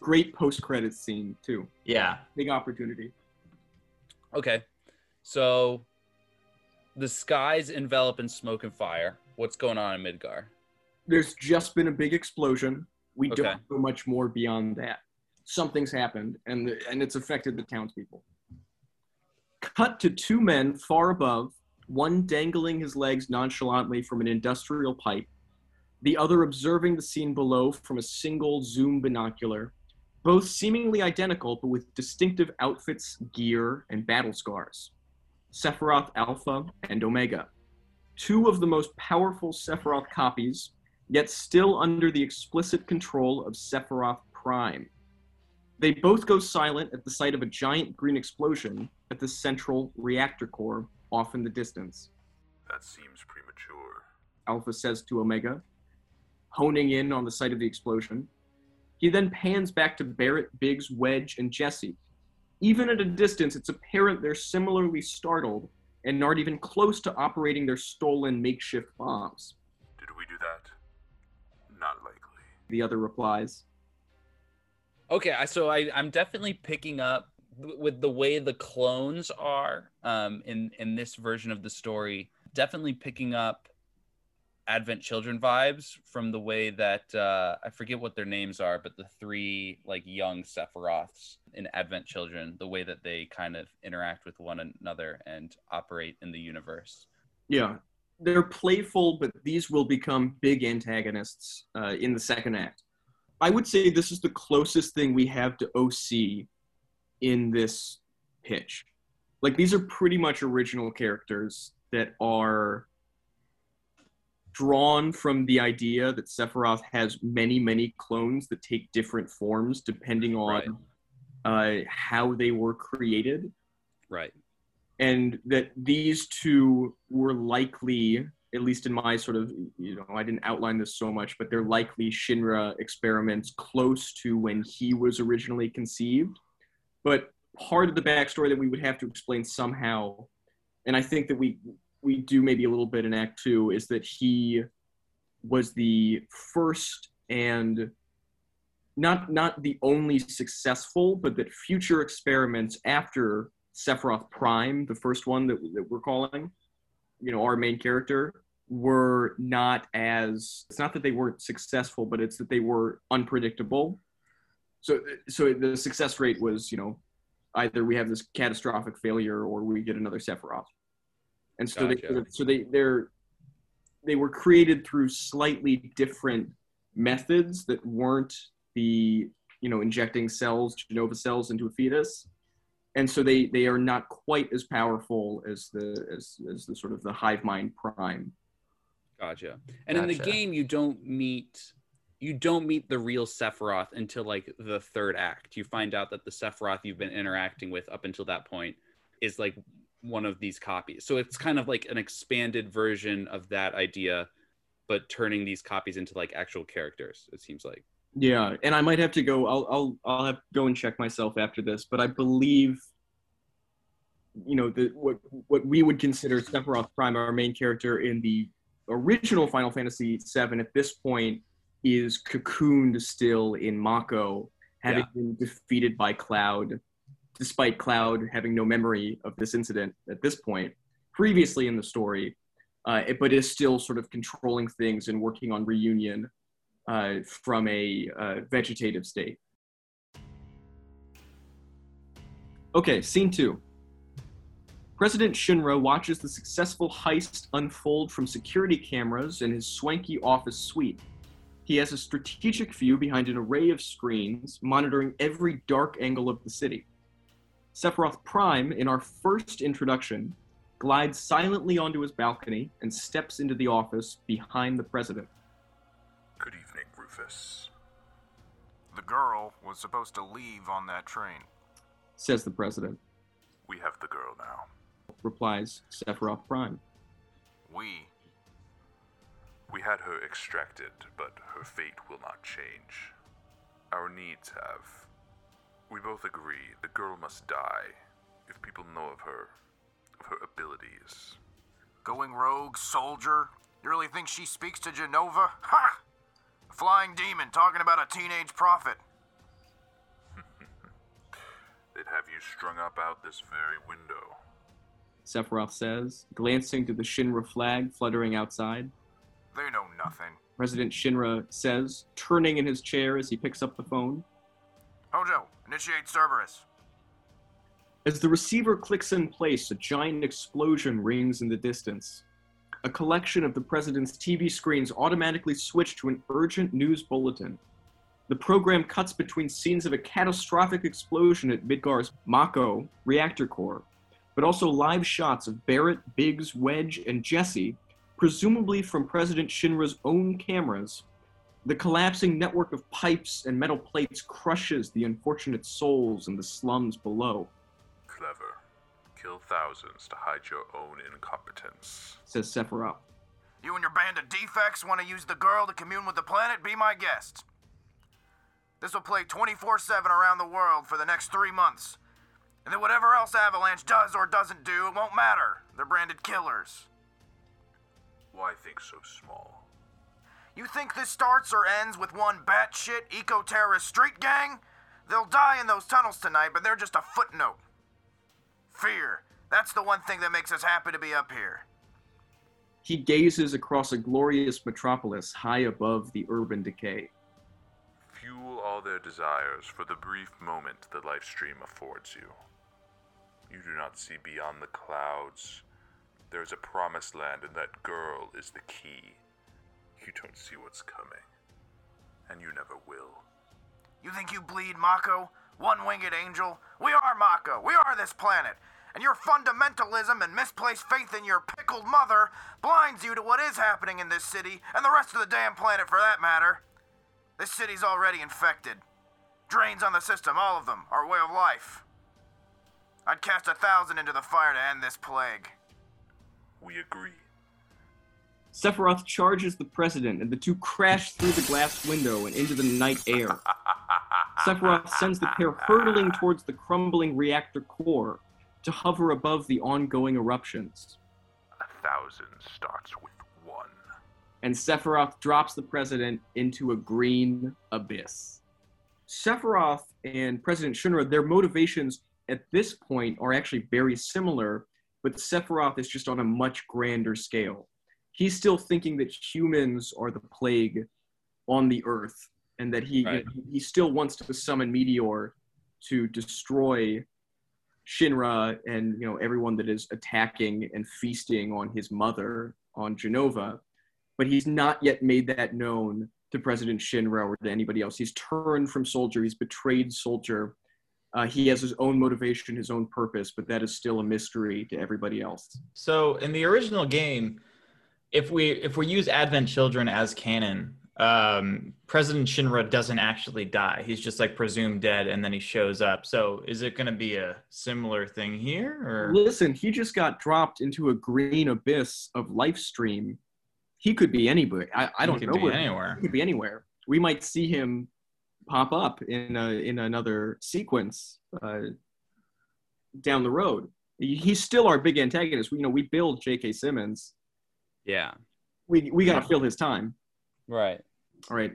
Great post credits scene too. Yeah. Big opportunity. Okay, so the skies envelop in smoke and fire. What's going on in Midgar? There's just been a big explosion. We Okay. don't know much more beyond that. Something's happened, and the, and it's affected the townspeople. Cut to two men far above, one dangling his legs nonchalantly from an industrial pipe, the other observing the scene below from a single zoom binocular, both seemingly identical but with distinctive outfits, gear, and battle scars. Sephiroth Alpha and Omega. Two of the most powerful Sephiroth copies, yet still under the explicit control of Sephiroth Prime. They both go silent at the sight of a giant green explosion at the central reactor core off in the distance. That seems premature. Alpha says to Omega, honing in on the site of the explosion. He then pans back to Barret, Biggs, Wedge, and Jesse. Even at a distance, it's apparent they're similarly startled and aren't even close to operating their stolen makeshift bombs. The other replies. Okay, so I, I'm definitely picking up with the way the clones are um, in in this version of the story. Definitely picking up Advent Children vibes from the way that uh, I forget what their names are, but the three like young Sephiroths in Advent Children, the way that they kind of interact with one another and operate in the universe. Yeah, they're playful, but these will become big antagonists uh, in the second act. I would say this is the closest thing we have to OC in this pitch. Like these are pretty much original characters that are drawn from the idea that Sephiroth has many, many clones that take different forms depending on uh, how they were created Right. And that these two were likely at least in my sort of you know i didn't outline this so much but they're likely shinra experiments close to when he was originally conceived. But part of the backstory that we would have to explain somehow and i think that we we do maybe a little bit in act two is that he was the first and not not the only successful but that future experiments after Sephiroth Prime, the first one that, that we're calling, you know, our main character, were not as. It's not that they weren't successful, but it's that they were unpredictable. So, so the success rate was, you know, either we have this catastrophic failure or we get another Sephiroth, and so Gotcha. they, so they, they're, they were created through slightly different methods that weren't the, you know, injecting cells, Jenova cells into a fetus and so they they are not quite as powerful as the as, as the sort of the hive mind prime Gotcha. And in the game, you don't meet you don't meet the real Sephiroth until like the third act. You find out that the Sephiroth you've been interacting with up until that point is like one of these copies. So it's kind of like an expanded version of that idea, but turning these copies into like actual characters. It seems like. Yeah and i might have to go i'll i'll, I'll have to go and check myself after this but i believe you know the what what we would consider sephiroth prime our main character in the original final fantasy 7 at this point is cocooned still in mako having been defeated by cloud despite cloud having no memory of this incident at this point previously in the story uh, it- but is still sort of controlling things and working on reunion uh, from a uh, vegetative state. Okay, scene two. President Shinra watches the successful heist unfold from security cameras in his swanky office suite. He has a strategic view behind an array of screens monitoring every dark angle of the city. Sephiroth Prime, in our first introduction, glides silently onto his balcony and steps into the office behind the president. Good evening, Rufus. The girl was supposed to leave on that train. Says the president, We have the girl now. replies Sephiroth Prime. We. We had her extracted, but her fate will not change. Our needs have. We both agree the girl must die if people know of her, of her abilities. Going rogue, soldier? You really think she speaks to Jenova? Ha! A flying demon talking about a teenage prophet. They'd have you strung up out this very window. Sephiroth says, glancing to the Shinra flag fluttering outside. They know nothing. President Shinra says, turning in his chair as he picks up the phone. Hojo, initiate Cerberus. As the receiver clicks in place, a giant explosion rings in the distance. A collection of the president's TV screens automatically switch to an urgent news bulletin. The program cuts between scenes of a catastrophic explosion at Midgar's Mako reactor core, but also live shots of Barret, Biggs, Wedge, and Jesse, presumably from President Shinra's own cameras. The collapsing network of pipes and metal plates crushes the unfortunate souls in the slums below, Clever. Kill thousands to hide your own incompetence. says Sephiroth. You and your band of defects want to use the girl to commune with the planet? Be my guest. This will play 24 7 around the world for the next three months. And then whatever else Avalanche does or doesn't do, it won't matter. They're branded killers. Why think so small? You think this starts or ends with one batshit eco terrorist street gang? They'll die in those tunnels tonight, but they're just a footnote. Fear. That's the one thing that makes us happy to be up here. He gazes across a glorious metropolis high above the urban decay. Fuel all their desires for the brief moment the life stream affords you. You do not see beyond the clouds. There is a promised land, and that girl is the key. You don't see what's coming, and you never will. You think you bleed Mako? One winged angel? We are Mako. We are this planet. And your fundamentalism and misplaced faith in your pickled mother blinds you to what is happening in this city and the rest of the damn planet for that matter. This city's already infected. Drains on the system, all of them, our way of life. I'd cast a thousand into the fire to end this plague. We agree. Sephiroth charges the president, and the two crash through the glass window and into the night air. Sephiroth sends the pair hurtling towards the crumbling reactor core to hover above the ongoing eruptions. A thousand starts with one. And Sephiroth drops the president into a green abyss. Sephiroth and President Shinra, their motivations at this point are actually very similar, but Sephiroth is just on a much grander scale. He's still thinking that humans are the plague on the earth and that he Right. he still wants to summon Meteor to destroy Shinra and you know everyone that is attacking and feasting on his mother on Jenova, but he's not yet made that known to President Shinra or to anybody else. He's turned from Soldier. He's betrayed Soldier. Uh, he has his own motivation, his own purpose, but that is still a mystery to everybody else. So in the original game, if we if we use Advent Children as canon, um, President Shinra doesn't actually die. He's just like presumed dead, and then he shows up. So is it going to be a similar thing here, or Listen, he just got dropped into a green abyss of life stream. He could be anybody. I, I don't could know be anywhere. He could be anywhere. We might see him pop up in a, in another sequence uh, down the road. He's still our big antagonist. We, you know, we build J.K. Simmons. Yeah. We we got to fill his time. Right. All right.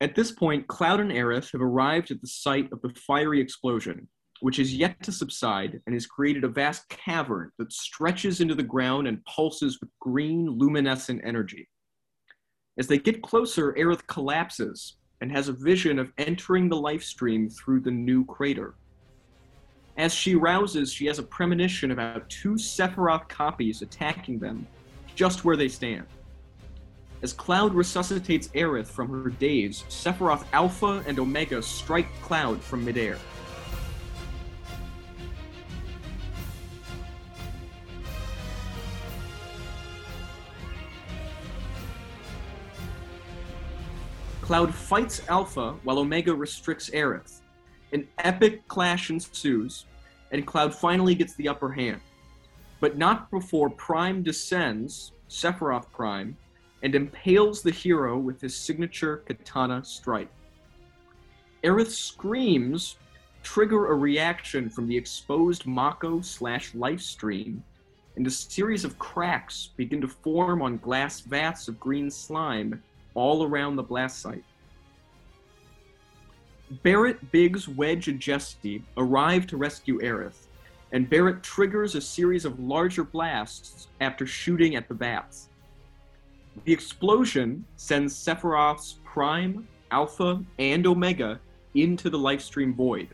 At this point, Cloud and Aerith have arrived at the site of the fiery explosion, which is yet to subside and has created a vast cavern that stretches into the ground and pulses with green, luminescent energy. As they get closer, Aerith collapses and has a vision of entering the life stream through the new crater. As she rouses, she has a premonition about two Sephiroth copies attacking them just where they stand. As Cloud resuscitates Aerith from her daze, Sephiroth Alpha and Omega strike Cloud from midair. Cloud fights Alpha while Omega restricts Aerith. An epic clash ensues, and Cloud finally gets the upper hand. But not before Prime descends, Sephiroth Prime, and impales the hero with his signature katana strike. Aerith's screams trigger a reaction from the exposed Mako slash life stream, and a series of cracks begin to form on glass vats of green slime all around the blast site. Barret, Biggs, Wedge, and Jesse arrive to rescue Aerith, and Barret triggers a series of larger blasts after shooting at the bats. The explosion sends Sephiroth's Prime, Alpha, and Omega into the Lifestream void.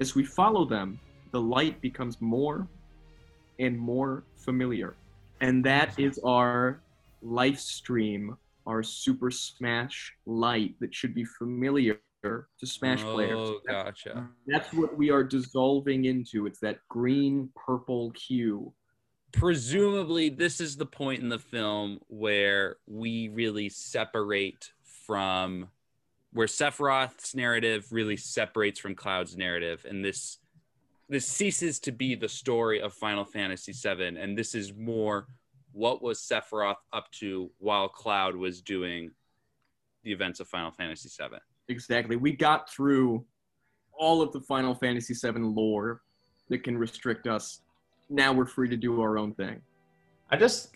As we follow them, the light becomes more and more familiar. And that is our live stream, our Super Smash Light that should be familiar to Smash players. Oh, gotcha. Uh, that's what we are dissolving into. It's that green purple hue. Presumably, this is the point in the film where we really separate from where Sephiroth's narrative really separates from Cloud's narrative, and this this ceases to be the story of Final Fantasy VII, and this is more what was Sephiroth up to while Cloud was doing the events of Final Fantasy VII. Exactly. We got through all of the Final Fantasy VII lore that can restrict us. Now we're free to do our own thing. I just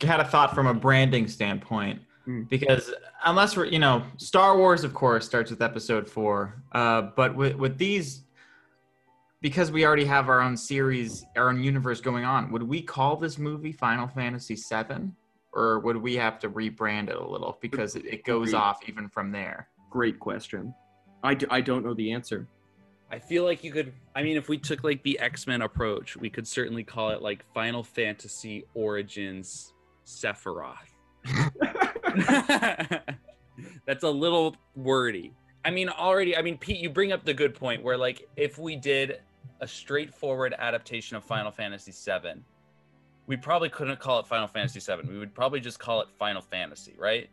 had a thought from a branding standpoint Mm. because unless we're, you know, Star Wars, of course, starts with Episode Four, uh, but with with these, because we already have our own series, our own universe going on, would we call this movie Final Fantasy VII, or would we have to rebrand it a little because it, it goes off even from there? Great question. I, do, I don't know the answer. I feel like you could. I mean, if we took like the X Men approach, we could certainly call it like Final Fantasy Origins Sephiroth. That's a little wordy. I mean, already. I mean, Pete, you bring up the good point where like if we did a straightforward adaptation of Final Fantasy VII, we probably couldn't call it Final Fantasy VII. We would probably just call it Final Fantasy, right?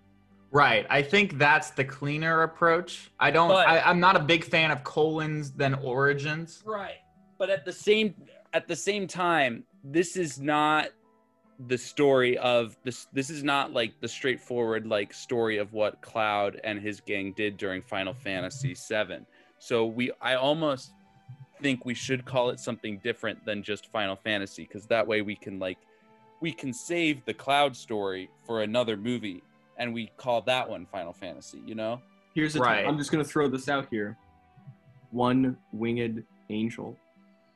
Right. I think that's the cleaner approach. I don't. But- I, I'm not a big fan of colons than origins. Right. But at the same at the same time, this is not the story of this this is not like the straightforward like story of what Cloud and his gang did during Final Fantasy 7. So we I almost think we should call it something different than just Final Fantasy cuz that way we can like we can save the Cloud story for another movie and we call that one Final Fantasy, you know? Here's the Right. I'm just going to throw this out here. One winged angel.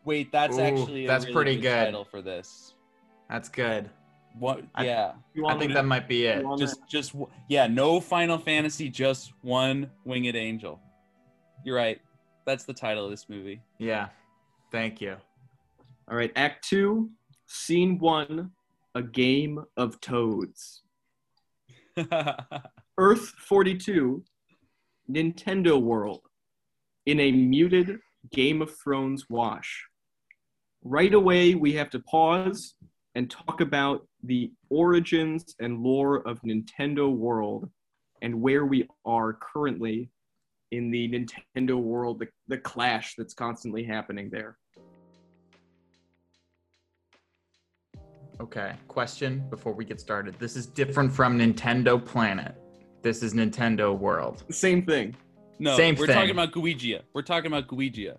Wait, that's Ooh, actually a that's really pretty good good. title for this. That's good. What? Yeah, You I think me that might be it. you want just just yeah. No Final Fantasy, just one winged angel. You're right. That's the title of this movie. Yeah. Thank you. All right, Act Two, Scene One, a game of toads. Earth 42, Nintendo World, in a muted Game of Thrones wash. Right away, we have to pause and talk about the origins and lore of Nintendo World and where we are currently in the Nintendo World, the, the clash that's constantly happening there. Okay. Question before we get started. This is different from Nintendo Planet. This is Nintendo World. Same thing. no, Same we're thing. talking about Guigia. We're talking about Guigia.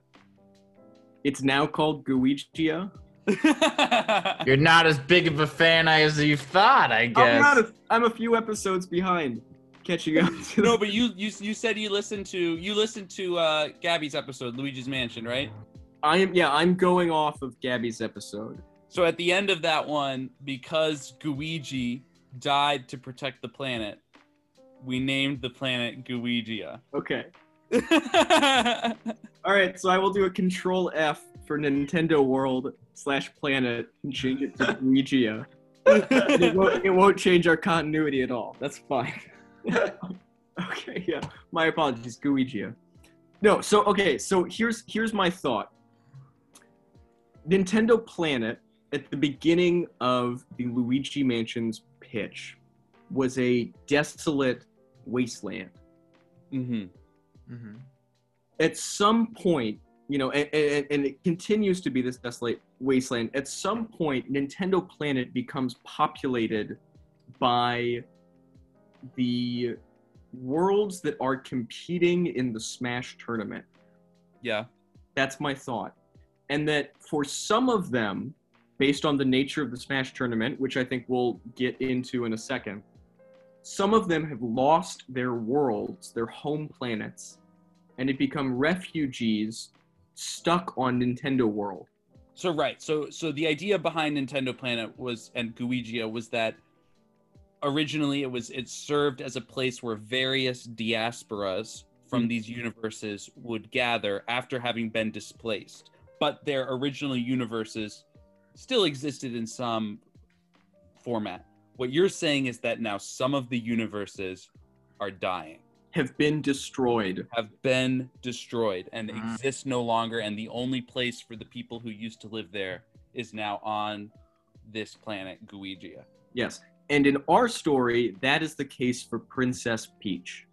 It's now called Guigia. You're not as big of a fan as you thought, I guess. I'm guess. not. A, I'm a few episodes behind catching up. To no, but you you you said you listened to you listened to uh Gabby's episode, Luigi's Mansion, right? I am. Yeah, I'm going off of Gabby's episode. So at the end of that one, because Guigi died to protect the planet, we named the planet Guigia. Okay. All right. So I will do a Control F for Nintendo World slash Planet and change it to Guigia. it, won't, it won't change our continuity at all. That's fine. okay. Yeah. My apologies, Guigia. No. So okay. So here's here's my thought. Nintendo Planet at the beginning of the Luigi Mansion's pitch was a desolate wasteland. hmm Mhm. at some point, you know, and, and, and it continues to be this desolate wasteland. At some point, Nintendo Planet becomes populated by the worlds that are competing in the Smash tournament. Yeah. That's my thought. And that for some of them, based on the nature of the Smash tournament, which I think we'll get into in a second, some of them have lost their worlds, their home planets, and have become refugees stuck on Nintendo World. So right. So so the idea behind Nintendo Planet was and Guigia was that originally it was it served as a place where various diasporas from Mm. these universes would gather after having been displaced. but their original universes still existed in some format. What you're saying is that now some of the universes are dying, Have been destroyed. have been destroyed, and Mhm. exist no longer. And the only place for the people who used to live there is now on this planet, Guigia. Yes. And in our story, that is the case for Princess Peach.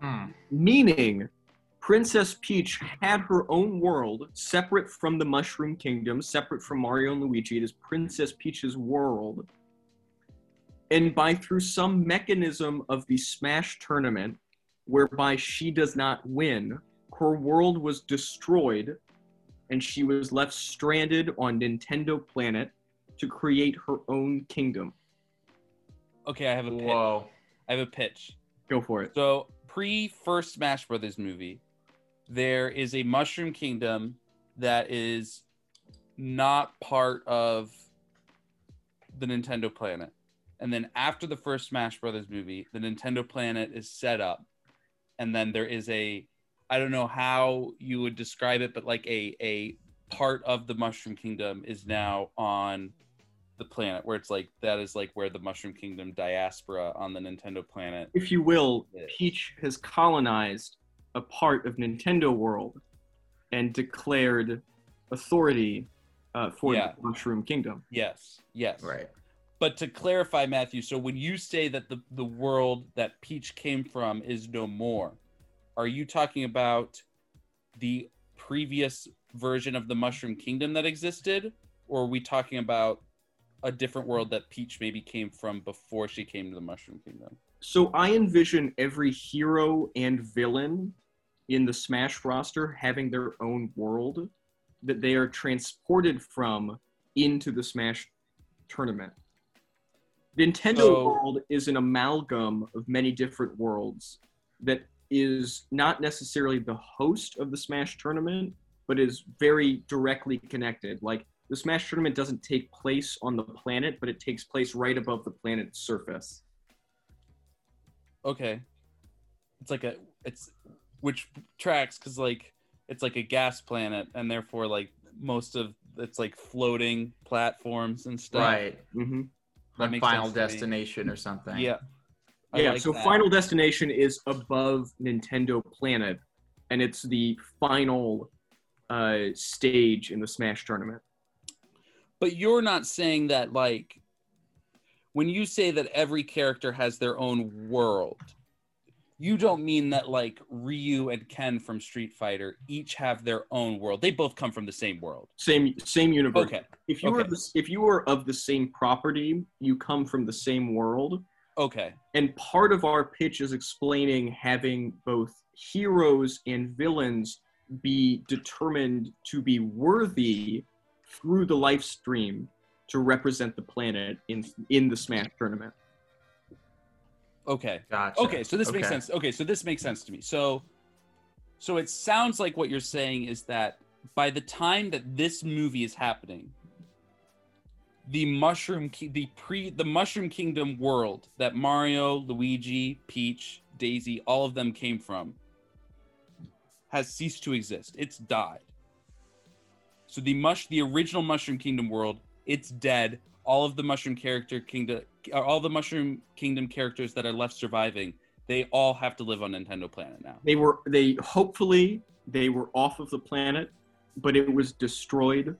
Hmm. Meaning, Princess Peach had her own world separate from the Mushroom Kingdom, separate from Mario and Luigi. It is Princess Peach's world. And by through some mechanism of the Smash tournament, whereby she does not win, her world was destroyed and she was left stranded on Nintendo Planet to create her own kingdom. Okay, I have a pitch. Whoa. I have a pitch. Go for it. So pre first Smash Brothers movie, there is a Mushroom Kingdom that is not part of the Nintendo planet. And then after the first Smash Brothers movie, the Nintendo planet is set up. And then there is a I don't know how you would describe it, but like a a part of the Mushroom Kingdom is now on the planet where it's like that is like where the Mushroom Kingdom diaspora on the Nintendo planet If you will, Yeah. Peach has colonized a part of Nintendo World and declared authority uh, for Yeah. the Mushroom Kingdom. Yes, yes. Right. But to clarify, Matthew, so when you say that the, the world that Peach came from is no more, are you talking about the previous version of the Mushroom Kingdom that existed? Or are we talking about a different world that Peach maybe came from before she came to the Mushroom Kingdom? So I envision every hero and villain in the Smash roster having their own world that they are transported from into the Smash tournament. Nintendo So- World is an amalgam of many different worlds that is not necessarily the host of the Smash tournament, but is very directly connected. Like the Smash tournament doesn't take place on the planet, but it takes place right above the planet's surface. Okay. It's like a it's which tracks because like it's like a gas planet and therefore like most of it's like floating platforms and stuff. Right. Mm-hmm. Like Final sense to me. Destination or something. Yeah. I Yeah, like so that. Final Destination is above Nintendo Planet, and it's the final uh, stage in the Smash tournament. But you're not saying that like when you say that every character has their own world, you don't mean that like Ryu and Ken from Street Fighter each have their own world. They both come from the same world. Same same universe. Okay. If you okay. the, if you were of the same property, you come from the same world. Okay. And part of our pitch is explaining having both heroes and villains be determined to be worthy through the life stream to represent the planet in in the Smash tournament. Okay. Gotcha. Okay, so this makes sense. Okay, so this makes sense to me. So so it sounds like what you're saying is that by the time that this movie is happening, the mushroom Ki- the pre the mushroom kingdom world that Mario, Luigi, Peach, Daisy, all of them came from has ceased to exist. It's died. So the mush the original mushroom kingdom world, it's dead. All of the mushroom character kingdom uh, all the mushroom kingdom characters that are left surviving, they all have to live on Nintendo planet now. They were they hopefully they were off of the planet, but it was destroyed.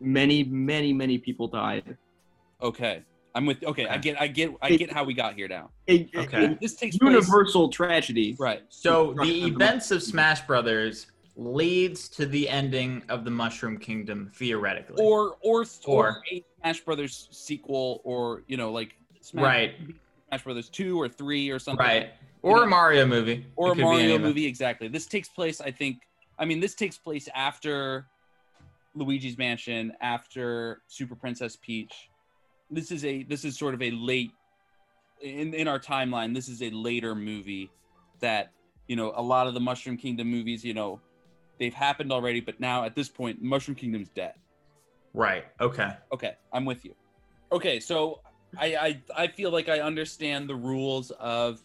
Many many many people died. Okay. I'm with okay, I get I get I It- get how we got here now. A, a- Okay. a This takes place universal tragedy. right. So the events of Smash Brothers leads to the ending of the Mushroom Kingdom theoretically. Or or or, Or- a Smash Brothers sequel or you know like Smash, right, Smash Brothers 2 or 3 or something. right. Or know, a Mario movie. or It a could be any Mario movie exactly. This takes place I think I mean this takes place after Luigi's Mansion, after Super Princess Peach. This is a this is sort of a late in in our timeline. This is a later movie that you know a lot of the Mushroom Kingdom movies. You know they've happened already, but now at this point, Mushroom Kingdom's dead. Right. Okay. Okay, I'm with you. Okay, so I I, I feel like I understand the rules of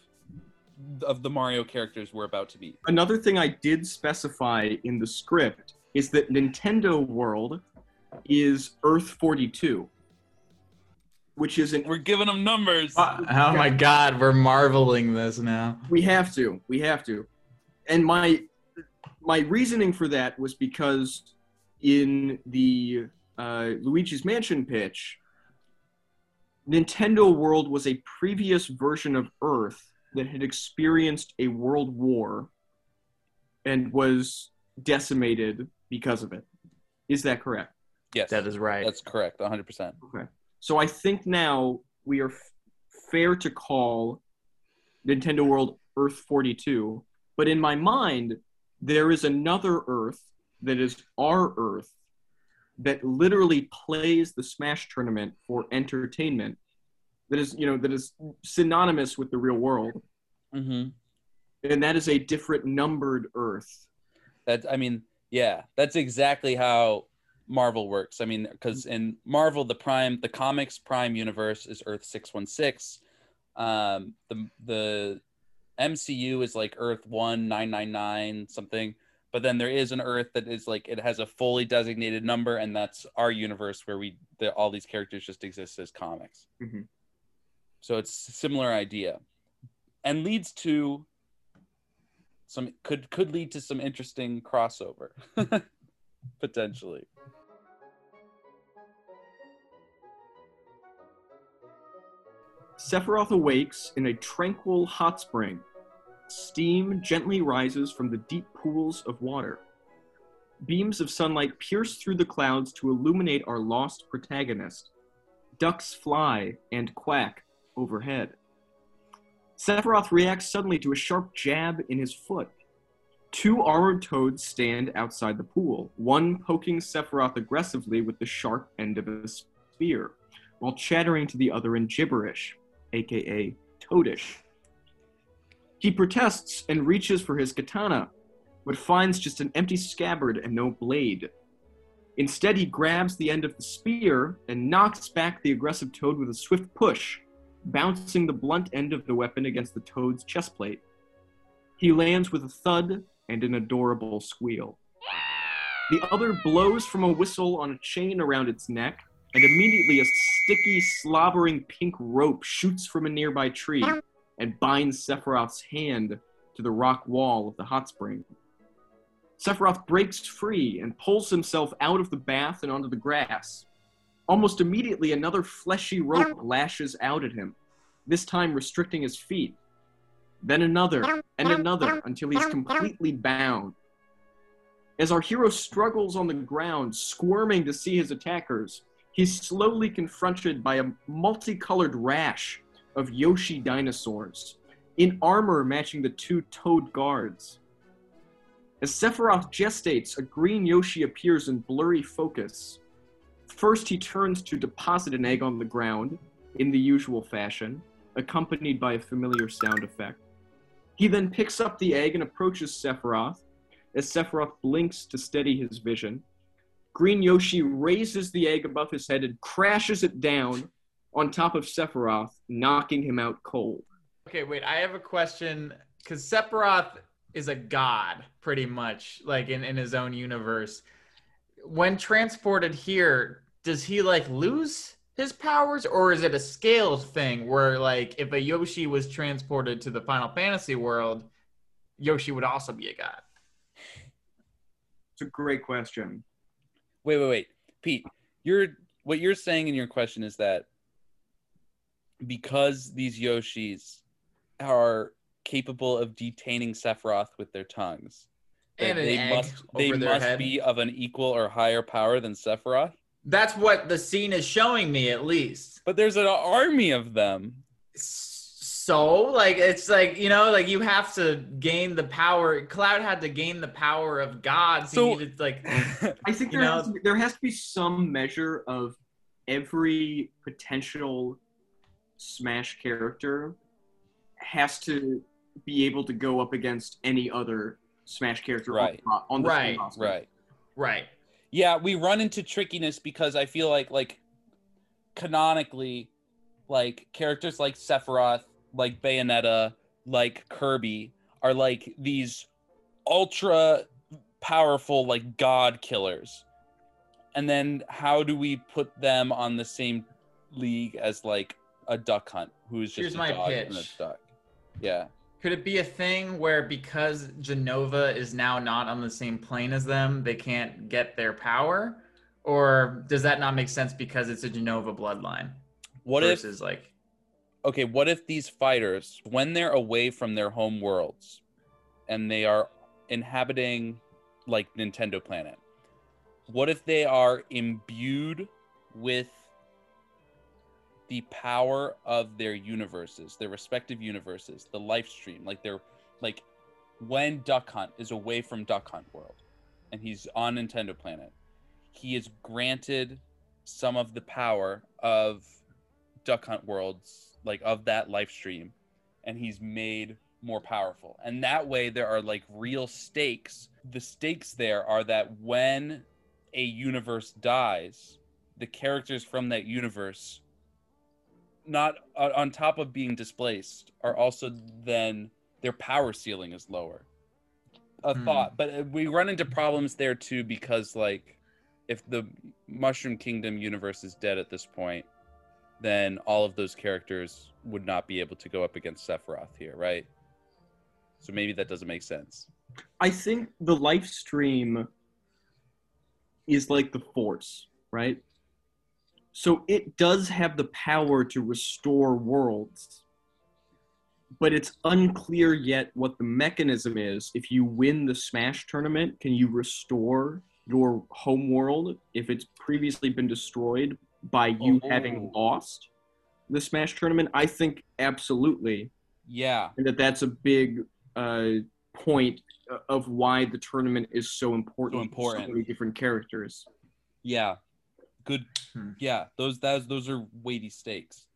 of the Mario characters we're about to meet. Another thing I did specify in the script is that Nintendo World is Earth 42, which is an We're giving them numbers. Oh oh my god, we're marveling this now. we have to we have to and my my reasoning for that was because in the uh, luigi's mansion pitch nintendo world was a previous version of earth that had experienced a world war and was decimated because of it is that correct yes, That is right. that's correct. 100. percent Okay. So I think now we are f- fair to call Nintendo World Earth 42, but in my mind, there is another Earth that is our Earth that literally plays the Smash tournament for entertainment. That is, you know, that is synonymous with the real world, Mm-hmm. and that is a different numbered Earth. That I mean, yeah, that's exactly how Marvel works. I mean, because in Marvel, the Prime, the comics Prime universe is Earth six one six. Um, the the MCU is like Earth one nine nine nine something. But then there is an Earth that is like it has a fully designated number, and that's our universe where we the, all these characters just exist as comics. Mhm. So it's a similar idea, and leads to some could could lead to some interesting crossover potentially Sephiroth awakes in a tranquil hot spring. Steam gently rises from the deep pools of water. Beams of sunlight pierce through the clouds to illuminate our lost protagonist. Ducks fly and quack overhead. Sephiroth reacts suddenly to a sharp jab in his foot. Two armored toads stand outside the pool, one poking Sephiroth aggressively with the sharp end of a spear, while chattering to the other in gibberish aka Toadish. He protests and reaches for his katana, but finds just an empty scabbard and no blade. Instead, he grabs the end of the spear and knocks back the aggressive toad with a swift push, bouncing the blunt end of the weapon against the toad's chest plate. He lands with a thud and an adorable squeal. The other blows from a whistle on a chain around its neck, and immediately a sticky, slobbering pink rope shoots from a nearby tree and binds Sephiroth's hand to the rock wall of the hot spring. Sephiroth breaks free and pulls himself out of the bath and onto the grass. Almost immediately, another fleshy rope lashes out at him, this time restricting his feet. Then another, and another, until he's completely bound. As our hero struggles on the ground, squirming to see his attackers, he's slowly confronted by a multicolored rash of Yoshi dinosaurs, in armor matching the two toad guards. As Sephiroth gestates, a green Yoshi appears in blurry focus. First, he turns to deposit an egg on the ground, in the usual fashion, accompanied by a familiar sound effect. He then picks up the egg and approaches Sephiroth, as Sephiroth blinks to steady his vision. Green Yoshi raises the egg above his head and crashes it down on top of Sephiroth, knocking him out cold. Okay, wait. I have a question because Sephiroth is a god, pretty much, like in, in his own universe. When transported here, does he like lose his powers, or is it a scaled thing where, like, if a Yoshi was transported to the Final Fantasy world, Yoshi would also be a god? It's a great question. wait wait wait pete you're what you're saying in your question is that because these yoshis are capable of detaining sephiroth with their tongues And an they egg must they their must head. be of an equal or higher power than sephiroth That's what the scene is showing me, at least. but there's an army of them So, like, it's like you know, like you have to gain the power. Cloud had to gain the power of God, so, So- you needed like I think there, has to be, there has to be some measure of every potential Smash character has to be able to go up against any other Smash character Right. on, the- on the Right, roster. right right. yeah we run into trickiness because i feel like like canonically like characters like sephiroth like bayonetta like Kirby are like these ultra powerful like god killers. And then how do we put them on the same league as like a duck hunt who's just Here's a my dog and a duck? Yeah. Could it be a thing where because Jenova is now not on the same plane as them, they can't get their power? Or does that not make sense because it's a Jenova bloodline? What if versus like okay, what if these fighters, when they're away from their home worlds and they are inhabiting like Nintendo Planet, what if they are imbued with the power of their universes, their respective universes, the life stream? Like they're like when Duck Hunt is away from Duck Hunt World and he's on Nintendo Planet, he is granted some of the power of Duck Hunt Worlds, like of that life stream, and he's made more powerful. And that way, there are like real stakes. The stakes there are that when a universe dies, the characters from that universe, not uh, on top of being displaced, are also then their power ceiling is lower. A Hmm. thought, but uh, we run into problems there too because like if the Mushroom Kingdom universe is dead at this point, then all of those characters would not be able to go up against Sephiroth here, right? So maybe that doesn't make sense. I think the life stream is like the force, right? So it does have the power to restore worlds, but it's unclear yet what the mechanism is. If you win the Smash tournament, can you restore your home world if it's previously been destroyed by you having Oh. lost the Smash tournament? I think absolutely Yeah, and that that's a big uh, point of why the tournament is so important. So important. So many different characters. yeah, good. Hmm. Yeah, those those those are weighty stakes.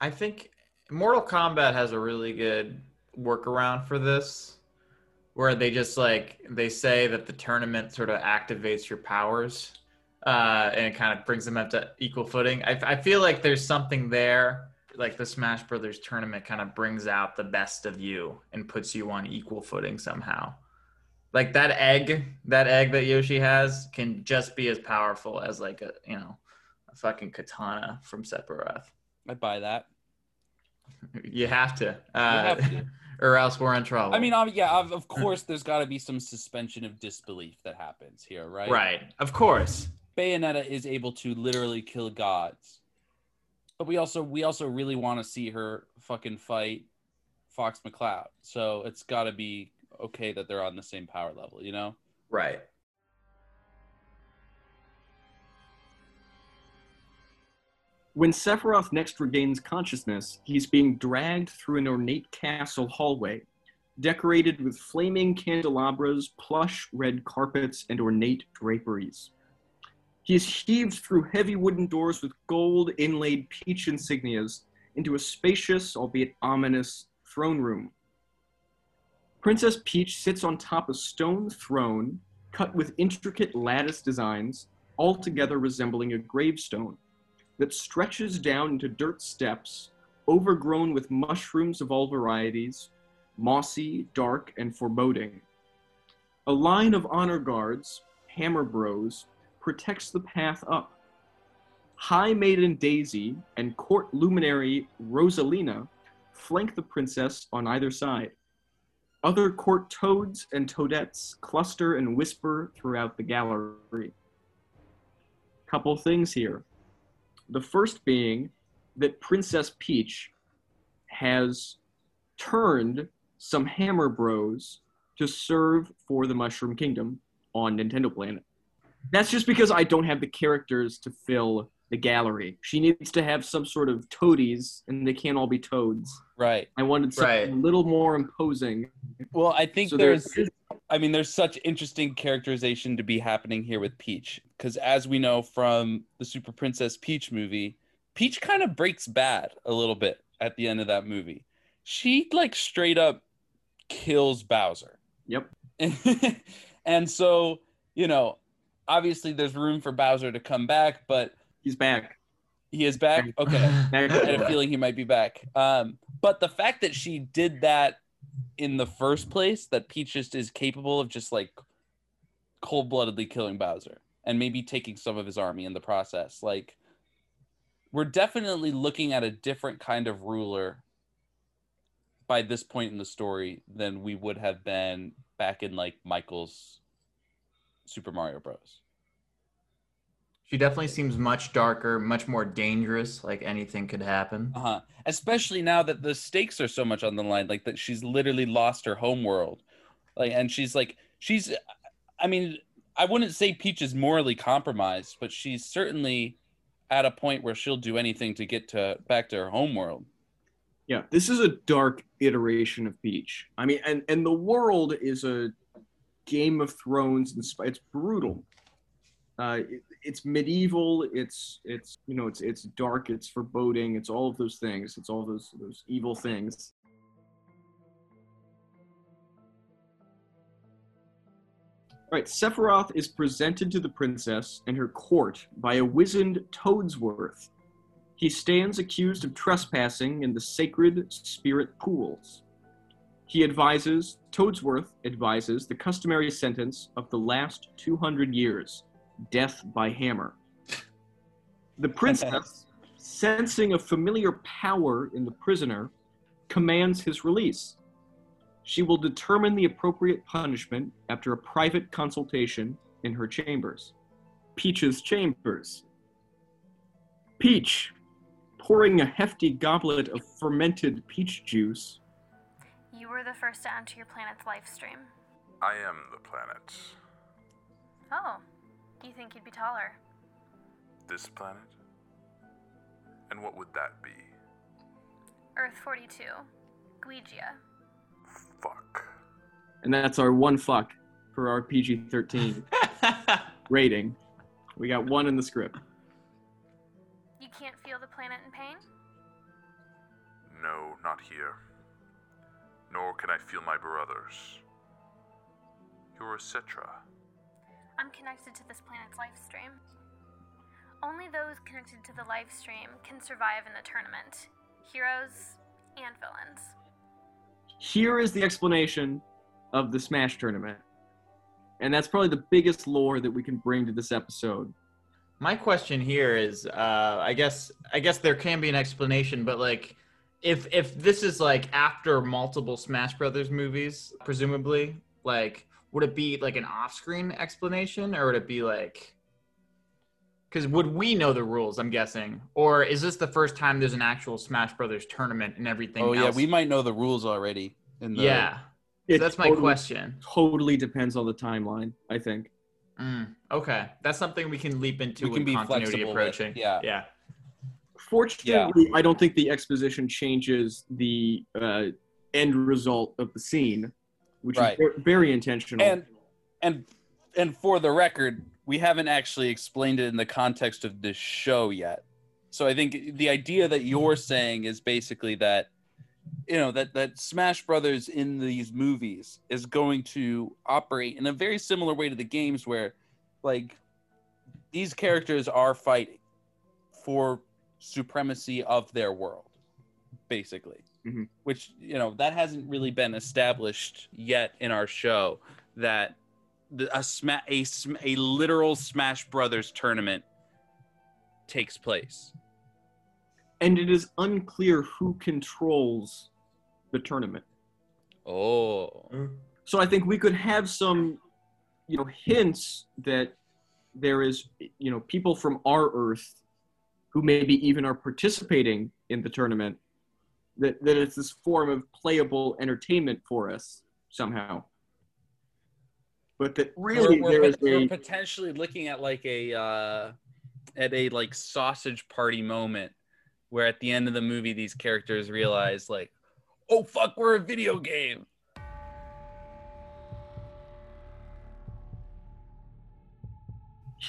I think Mortal Kombat has a really good workaround for this, where they just like they say that the tournament sort of activates your powers, uh, and it kind of brings them up to equal footing. I, I feel like there's something there, like the Smash Brothers tournament kind of brings out the best of you and puts you on equal footing somehow. Like that egg, that egg that Yoshi has can just be as powerful as like a you know, a fucking katana from Sephiroth. I buy that. You have to, uh, have to. or else we're in trouble. I mean, yeah, of, of course, there's got to be some suspension of disbelief that happens here, right? right? Of course. Bayonetta is able to literally kill gods, but we also we also really want to see her fucking fight Fox McCloud. So it's got to be okay that they're on the same power level, you know? Right. When Sephiroth next regains consciousness, he's being dragged through an ornate castle hallway, decorated with flaming candelabras, plush red carpets, and ornate draperies. He is heaved through heavy wooden doors with gold inlaid peach insignias into a spacious, albeit ominous, throne room. Princess Peach sits on top of a stone throne cut with intricate lattice designs, altogether resembling a gravestone, that stretches down into dirt steps, overgrown with mushrooms of all varieties, mossy, dark, and foreboding. A line of honor guards, hammer bros, protects the path up. High Maiden Daisy and court luminary Rosalina flank the princess on either side. Other court toads and toadettes cluster and whisper throughout the gallery. Couple things here. The first being that Princess Peach has turned some Hammer Bros to serve for the Mushroom Kingdom on Nintendo Planet. That's just because I don't have the characters to fill the gallery. She needs to have some sort of toadies, and they can't all be toads. Right. I wanted something Right. a little more imposing. Well, I think So there there's I mean, there's such interesting characterization to be happening here with Peach. Because as we know from the Super Princess Peach movie, Peach kind of breaks bad a little bit at the end of that movie. She like straight up kills Bowser. Yep. and so, you know, obviously there's room for Bowser to come back, but He's back. he is back. Okay. I had a feeling he might be back. Um, but the fact that she did that in the first place, that Peach just is capable of just like cold-bloodedly killing Bowser and maybe taking some of his army in the process, like we're definitely looking at a different kind of ruler by this point in the story than we would have been back in like Michael's Super Mario Bros. She definitely seems much darker, much more dangerous. Like anything could happen. Uh huh. Especially now that the stakes are so much on the line, like that she's literally lost her home world, like, and she's like, she's, I mean, I wouldn't say Peach is morally compromised, but she's certainly at a point where she'll do anything to get to back to her home world. Yeah, this is a dark iteration of Peach. I mean, and and the world is a Game of Thrones. It's brutal. Uh, it, it's medieval. It's it's you know it's it's dark. It's foreboding. It's all of those things. It's all those those evil things. All right, Sephiroth is presented to the princess and her court by a wizened Toadsworth. He stands accused of trespassing in the sacred spirit pools. He advises, Toadsworth advises, the customary sentence of the last 200 years death by hammer. The princess, sensing a familiar power in the prisoner, commands his release. She will determine the appropriate punishment after a private consultation in her chambers. Peach's chambers. Peach, pouring a hefty goblet of fermented peach juice. You were the first to enter your planet's life stream. I am the planet. Oh, you think you'd be taller? This planet? And what would that be? Earth 42, Guigia. Fuck. And that's our one fuck for our PG 13 rating. We got one in the script. You can't feel the planet in pain? No, not here. Nor can I feel my brothers. You're a Cetra. I'm connected to this planet's life stream. Only those connected to the life stream can survive in the tournament heroes and villains. Here is the explanation of the Smash tournament. And that's probably the biggest lore that we can bring to this episode. My question here is, uh, I guess, I guess there can be an explanation, but like, if if this is like after multiple Smash Brothers movies, presumably, like, would it be like an off-screen explanation, or would it be like? Because would we know the rules? I'm guessing, or is this the first time there's an actual Smash Brothers tournament and everything? Oh yeah, we might know the rules already. In the, yeah. So It that's my totally- question. Totally depends on the timeline, I think. Mm, okay, that's something we can leap into We can when be continuity flexible with, approaching. yeah. yeah. Fortunately, I don't think the exposition changes the uh, end result of the scene, which Right. is very intentional. and and and for the record we haven't actually explained it in the context of this show yet so i think the idea that you're saying is basically that you know that that smash brothers in these movies is going to operate in a very similar way to the games where like these characters are fighting for supremacy of their world basically Mhm. which you know that hasn't really been established yet in our show that the, a, sma- a sm- a literal Smash Brothers tournament takes place. and it is unclear who controls the tournament. Oh, So I think we could have some, you know, hints that there is, you know, people from our Earth who maybe even are participating in the tournament. That that it's this form of playable entertainment for us somehow. But that really we're, we're, is we're a potentially looking at like a uh, at a like sausage party moment where at the end of the movie these characters realize like, oh fuck, we're a video game.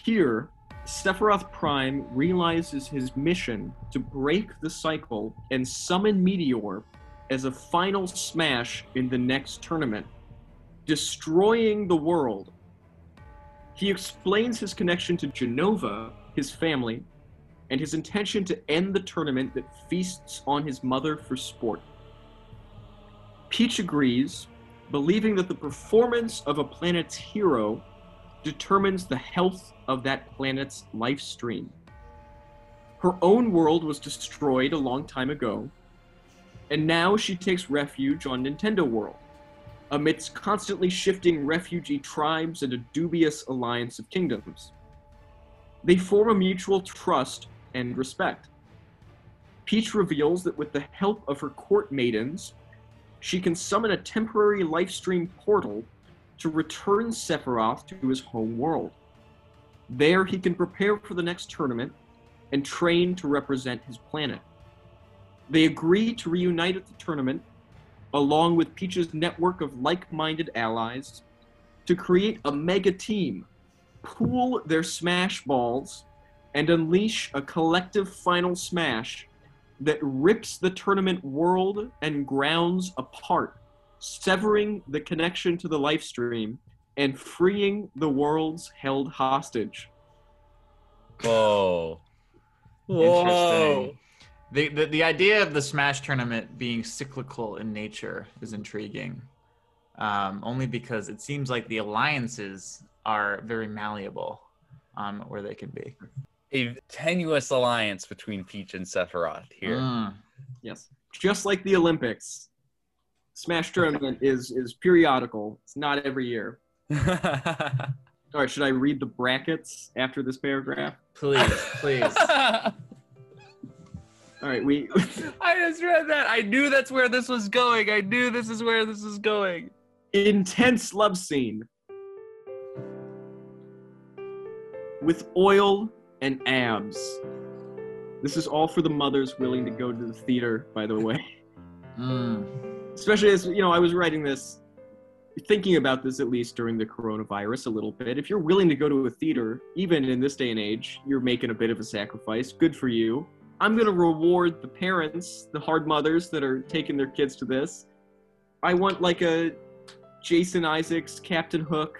Here, Sephiroth Prime realizes his mission to break the cycle and summon Meteor as a final smash in the next tournament, destroying the world. He explains his connection to Jenova, his family, and his intention to end the tournament that feasts on his mother for sport. Peach agrees, believing that the performance of a planet's hero determines the health of that planet's life stream. Her own world was destroyed a long time ago, and now she takes refuge on Nintendo World, amidst constantly shifting refugee tribes and a dubious alliance of kingdoms. They form a mutual trust and respect. Peach reveals that with the help of her court maidens, she can summon a temporary lifestream portal to return Sephiroth to his home world. There, he can prepare for the next tournament and train to represent his planet. They agree to reunite at the tournament, along with Peach's network of like minded allies, to create a mega team, pool their smash balls, and unleash a collective final smash that rips the tournament world and grounds apart, severing the connection to the life stream and freeing the worlds held hostage. Whoa. Interesting. The, the the idea of the Smash tournament being cyclical in nature is intriguing. Um, only because it seems like the alliances are very malleable on where they can be. A tenuous alliance between Peach and Sephiroth here. Mm. Yes. Just like the Olympics, Smash tournament is is periodical. It's not every year. All right, should I read the brackets after this paragraph? Please, please. All right, we I just read that. I knew that's where this was going. I knew this is where this is going. intense love scene with oil and abs. This is all for the mothers willing to go to the theater, by the way. Mm. Especially as, you know, I was writing this, thinking about this at least during the coronavirus a little bit. If you're willing to go to a theater, even in this day and age, you're making a bit of a sacrifice. Good for you. I'm going to reward the parents, the hard mothers that are taking their kids to this. I want like a Jason Isaacs, Captain Hook.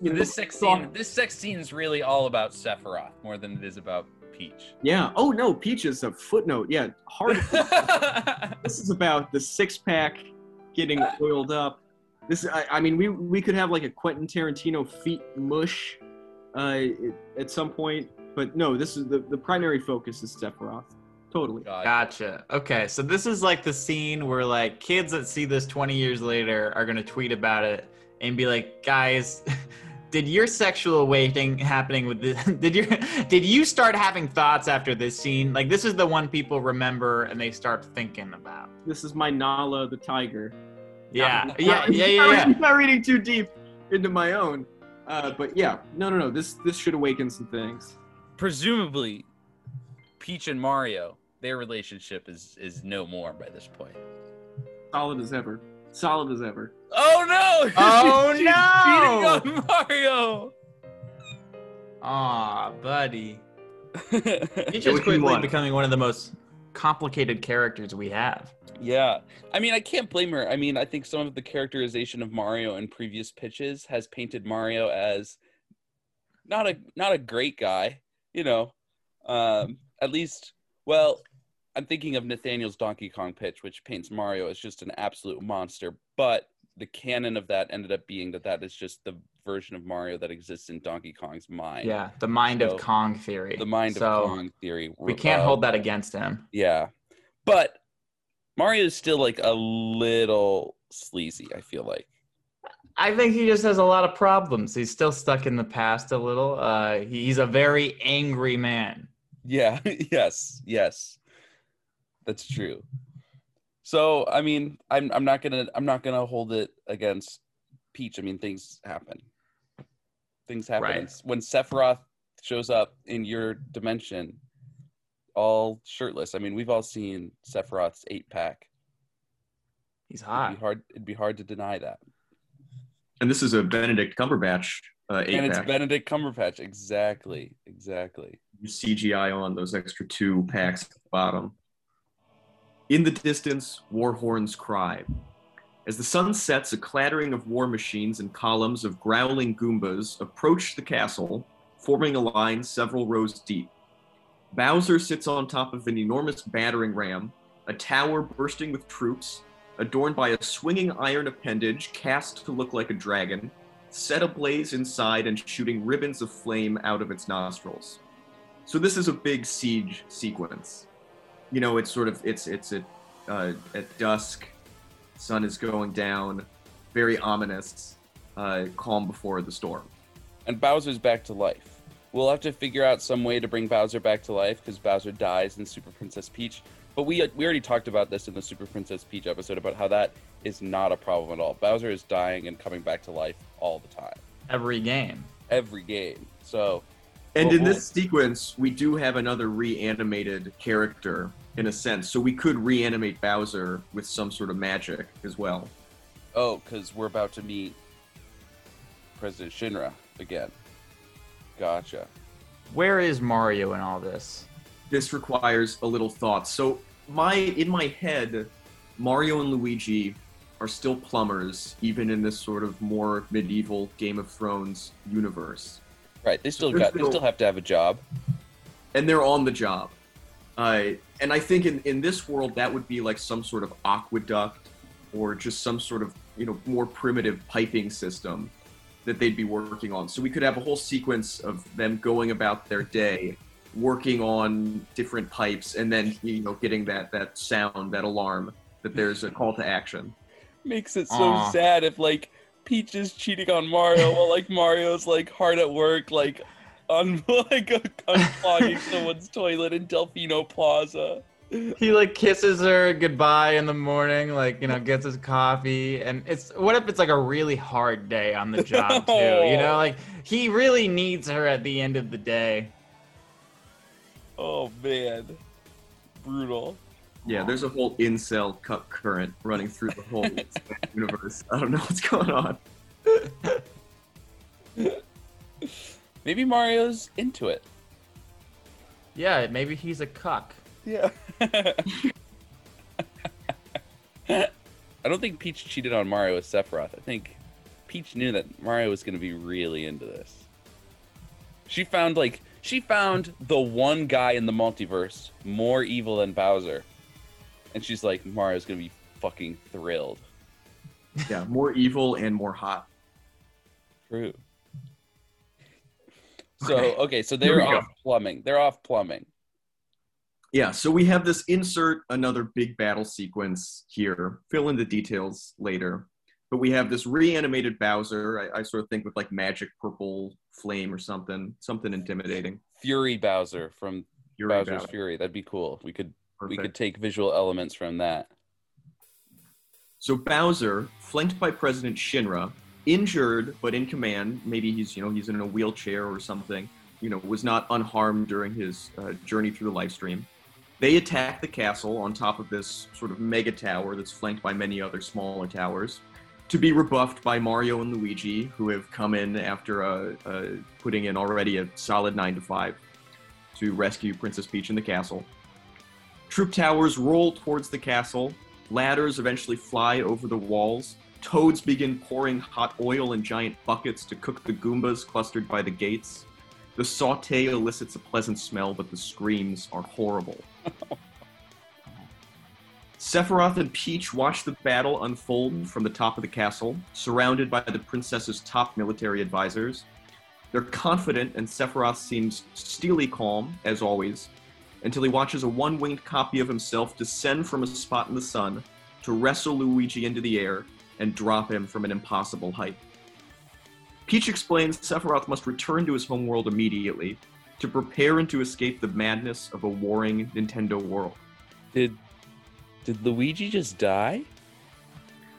This sex scene, this sex scene is really all about Sephiroth more than it is about Peach. Yeah. Oh no, Peach is a footnote. Yeah, hard. this is about the six pack getting oiled up. This, I, I mean, we we could have like a Quentin Tarantino feet mush uh, at some point, but no, this is the the primary focus is Sephiroth. Totally. Gotcha. Okay, so this is like the scene where like kids that see this 20 years later are gonna tweet about it and be like, guys, did your sexual awakening happening with this? Did you did you start having thoughts after this scene? Like this is the one people remember and they start thinking about. This is my Nala the tiger. Yeah, Not- yeah, not- yeah, yeah, not, yeah. reading- Not reading too deep into my own, uh, but yeah, no, no, no. This this should awaken some things. Presumably, Peach and Mario, their relationship is is no more by this point. Solid as ever. Solid as ever. Oh no! Oh, She's no! cheating on Mario. Aw, buddy. Peach Yeah, is what do you quickly want? becoming one of the most complicated characters we have. Yeah. I mean, I can't blame her. I mean, I think some of the characterization of Mario in previous pitches has painted Mario as not a not a great guy, you know. Um at least well, I'm thinking of Nathaniel's Donkey Kong pitch which paints Mario as just an absolute monster, but the canon of that ended up being that that is just the version of Mario that exists in Donkey Kong's mind. Yeah, the mind So, of Kong theory. The mind so of Kong theory. We can't uh, hold that against him. Yeah. But Mario is still like a little sleazy, I feel like. I think he just has a lot of problems. He's still stuck in the past a little. Uh, he's a very angry man. Yeah, yes, yes. That's true. So, I mean, I'm I'm not going to I'm not going to hold it against Peach. I mean, things happen. Things happen. Right. When Sephiroth shows up in your dimension all shirtless. I mean, we've all seen Sephiroth's 8-pack. He's It'd hot. be hard it'd be hard to deny that. And this is a Benedict Cumberbatch uh, eight and it's pack. Benedict Cumberbatch. Exactly. Exactly. CGI on those extra two packs at the bottom. In the distance, war horns cry. As the sun sets, a clattering of war machines and columns of growling Goombas approach the castle, forming a line several rows deep. Bowser sits on top of an enormous battering ram, a tower bursting with troops, adorned by a swinging iron appendage cast to look like a dragon, set ablaze inside and shooting ribbons of flame out of its nostrils. So this is a big siege sequence. You know, it's sort of it's it's at uh, at dusk, sun is going down, very ominous, uh, calm before the storm. And Bowser's back to life. We'll have to figure out some way to bring Bowser back to life because Bowser dies in Super Princess Peach. But we we already talked about this in the Super Princess Peach episode about how that is not a problem at all. Bowser is dying and coming back to life all the time, Every game. every game. So And Well, in well- this sequence, we do have another reanimated character in a sense, so we could reanimate Bowser with some sort of magic as well. oh, because we're about to meet President Shinra again. Gotcha. Where is Mario in all this? This requires a little thought. So my in my head, Mario and Luigi are still plumbers, even in this sort of more medieval Game of Thrones universe. Right. They still There's got. They still have to have a job. and they're on the job. Uh, and I think in, in this world, that would be like some sort of aqueduct or just some sort of, you know, more primitive piping system that they'd be working on. So we could have a whole sequence of them going about their day, working on different pipes, and then, you know, getting that, that sound, that alarm that there's a call to action. Makes it so Aw. sad if like Peach is cheating on Mario while like Mario's like hard at work, like on like unclogging someone's toilet in Delfino Plaza. He like kisses her goodbye in the morning, like you know, gets his coffee, and it's what if it's like a really hard day on the job too? You know, oh. like he really needs her at the end of the day. Oh man, brutal. Yeah, there's a whole incel cup current running through the whole universe. I don't know what's going on. Maybe Mario's into it. Yeah, maybe he's a cuck. Yeah. I don't think Peach cheated on Mario with Sephiroth. I think Peach knew that Mario was going to be really into this. She found like she found the one guy in the multiverse more evil than Bowser. And she's like Mario's going to be fucking thrilled. Yeah, more evil and more hot. True. So, Okay. okay, so they're we go. off plumbing. They're off plumbing. Yeah, so we have this insert another big battle sequence here. Fill in the details later. But we have this reanimated Bowser. I, I sort of think with like magic purple flame or something, something intimidating. Fury Bowser from Fury Bowser's Bowser. Fury. That'd be cool. We could we could take visual elements from that. So Bowser, flanked by President Shinra, injured but in command, maybe he's you know he's in a wheelchair or something, you know, was not unharmed during his uh, journey through the life stream. They attack the castle on top of this sort of mega tower that's flanked by many other smaller towers, to be rebuffed by Mario and Luigi, who have come in after uh, uh, putting in already a solid nine to five to rescue Princess Peach in the castle. Troop towers roll towards the castle, Ladders eventually fly over the walls. Toads begin pouring hot oil in giant buckets to cook the Goombas clustered by the gates. The saute elicits a pleasant smell, but the screams are horrible. Sephiroth and Peach watch the battle unfold from the top of the castle, surrounded by the princess's top military advisors. They're confident, and Sephiroth seems steely calm, as always, until he watches a one winged copy of himself descend from a spot in the sun to wrestle Luigi into the air and drop him from an impossible height. Peach explains Sephiroth must return to his homeworld immediately to prepare and to escape the madness of a warring Nintendo world. Did did Luigi just die?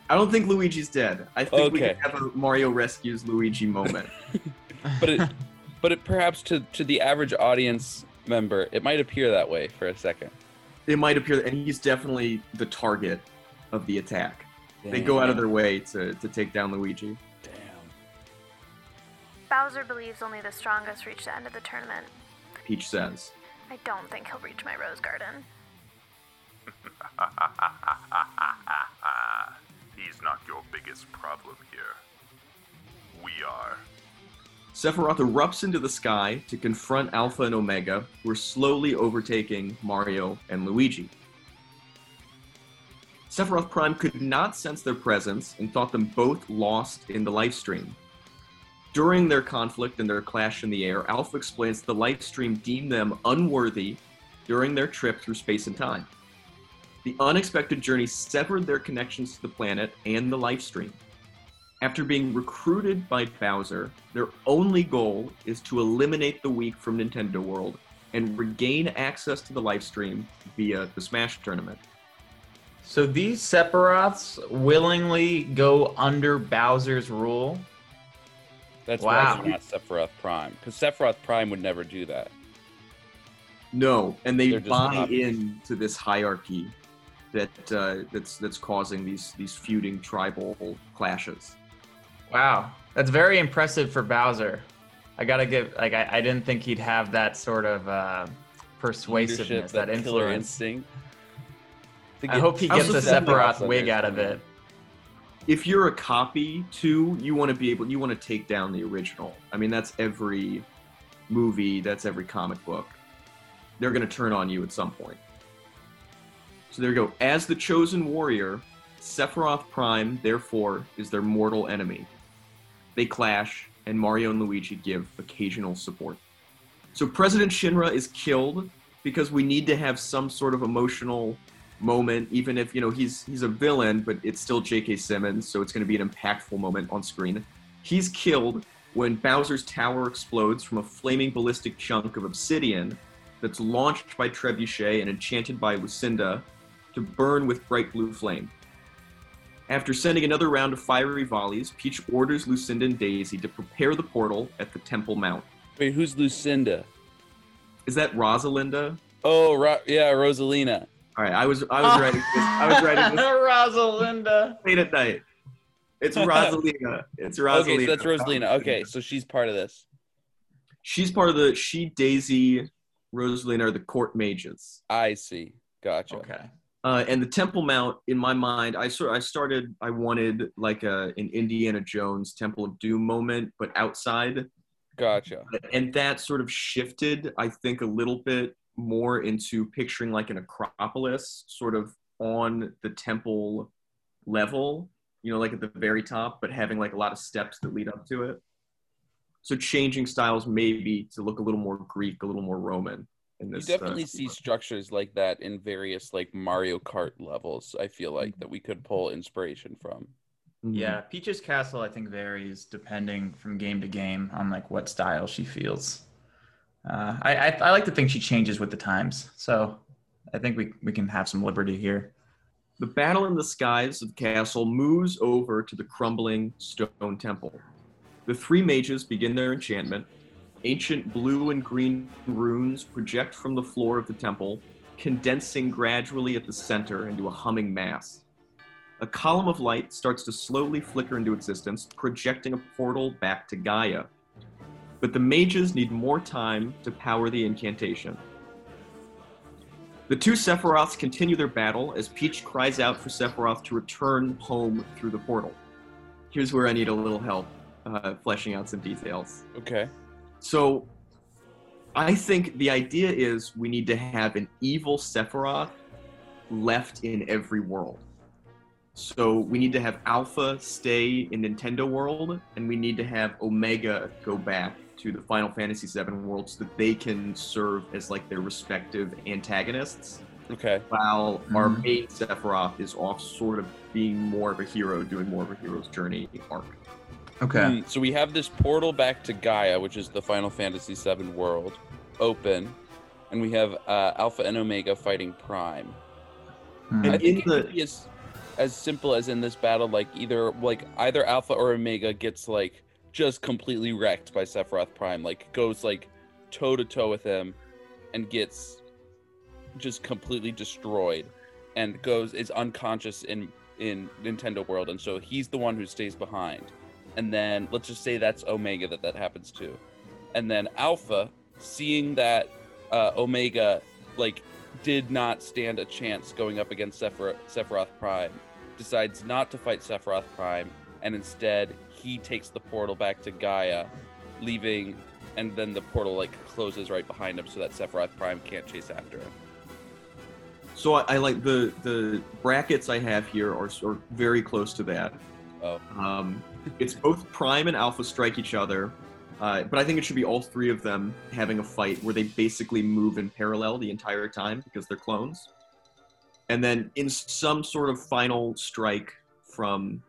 I don't think Luigi's dead. I think we Okay. can have a Mario rescues Luigi moment. But it but it perhaps to to the average audience member, it might appear that way for a second. it might appear that, and he's definitely the target of the attack. They go out of their way to, to take down Luigi. Damn. Bowser believes only the strongest reach the end of the tournament. Peach says. I don't think he'll reach my rose garden. He's not your biggest problem here. We are. Sephiroth erupts into the sky to confront Alpha and Omega, who are slowly overtaking Mario and Luigi. Sephiroth Prime could not sense their presence and thought them both lost in the life stream. During their conflict and their clash in the air, Alpha explains the life stream deemed them unworthy during their trip through space and time. The unexpected journey severed their connections to the planet and the life stream. After being recruited by Bowser, their only goal is to eliminate the weak from Nintendo World and regain access to the life stream via the Smash tournament. So these Sephiroths willingly go under Bowser's rule. That's Wow. why they're not Sephiroth Prime, because Sephiroth Prime would never do that. No, and they They're just buy puppies. into this hierarchy that uh, that's that's causing these these feuding tribal clashes. Wow, that's very impressive for Bowser. I gotta give like I, I didn't think he'd have that sort of uh, persuasiveness, Leadership, that, killer influence. instinct. To I hope he gets a think Sephiroth wig out of it. If you're a copy too, you want to be able you want to take down the original. I mean, that's every movie, that's every comic book. They're going to turn on you at some point. So there you go. As the chosen warrior, Sephiroth Prime, therefore, is their mortal enemy. They clash, and Mario and Luigi give occasional support. So President Shinra is killed because we need to have some sort of emotional moment, even if you know he's he's a villain, but it's still J.K. Simmons, so it's going to be an impactful moment on screen. He's killed when Bowser's tower explodes from a flaming ballistic chunk of obsidian that's launched by Trebuchet and enchanted by Lucinda to burn with bright blue flame. After sending another round of fiery volleys, Peach orders Lucinda and Daisy to prepare the portal at the Temple Mount. Wait, who's Lucinda? Is that Rosalinda? Oh, Ro- yeah, Rosalina. All right, I was I was writing this. I was writing this Rosalinda. late at night. It's Rosalina. It's Rosalina. Okay, so that's Rosalina. Okay, so she's part of this. She's part of the she Daisy Rosalina are the court mages. I see. Gotcha. Okay. Uh, and the Temple Mount, in my mind, I sort I started. I wanted like a an Indiana Jones Temple of Doom moment, but outside, Gotcha. and that sort of shifted. I think a little bit more into picturing like an Acropolis, sort of on the temple level. You know, like at the very top, but having like a lot of steps that lead up to it. So changing styles maybe to look a little more Greek, a little more Roman. In this. You definitely uh, see structures like that in various like Mario Kart levels. I feel Mm-hmm. like that we could pull inspiration from. mhm. Yeah, Peach's castle I think varies depending from game to game on like what style she feels. Uh, I, I I like to think she changes with the times, so I think we we can have some liberty here. The battle in the skies of the castle moves over to the crumbling stone temple. The three mages begin their enchantment. Ancient blue and green runes project from the floor of the temple, condensing gradually at the center into a humming mass. A column of light starts to slowly flicker into existence, projecting a portal back to Gaia. But the mages need more time to power the incantation. The two Sephiroths continue their battle as Peach cries out for Sephiroth to return home through the portal. Here's where I need a little help uh, fleshing out some details. Okay. So, I think the idea is we need to have an evil Sephiroth left in every world. So, we need to have Alpha stay in Nintendo World, and we need to have Omega go back to the Final Fantasy VII worlds that they can serve as like their respective antagonists Okay. while our Mhm. main Sephiroth is off sort of being more of a hero, doing more of a hero's journey arc. Okay. Hmm, so we have this portal back to Gaia, which is the Final Fantasy VII world, open, and we have uh, Alpha and Omega fighting Prime. Hmm. I think in it could be as as simple as in this battle, like either like either Alpha or Omega gets like just completely wrecked by Sephiroth Prime, like goes like toe to toe with him, and gets just completely destroyed, and goes is unconscious in in Nintendo World, and so he's the one who stays behind. And then let's just say that's Omega that that happens to, and then Alpha, seeing that uh, Omega like did not stand a chance going up against Sephiroth, Sephiroth Prime, decides not to fight Sephiroth Prime, and instead he takes the portal back to Gaia, leaving, and then the portal like closes right behind him so that Sephiroth Prime can't chase after him. So I, I like the the brackets I have here are, are very close to that. Oh. Um, it's both Prime and Alpha strike each other, uh, but I think it should be all three of them having a fight where they basically move in parallel the entire time because they're clones. And then in some sort of final strike from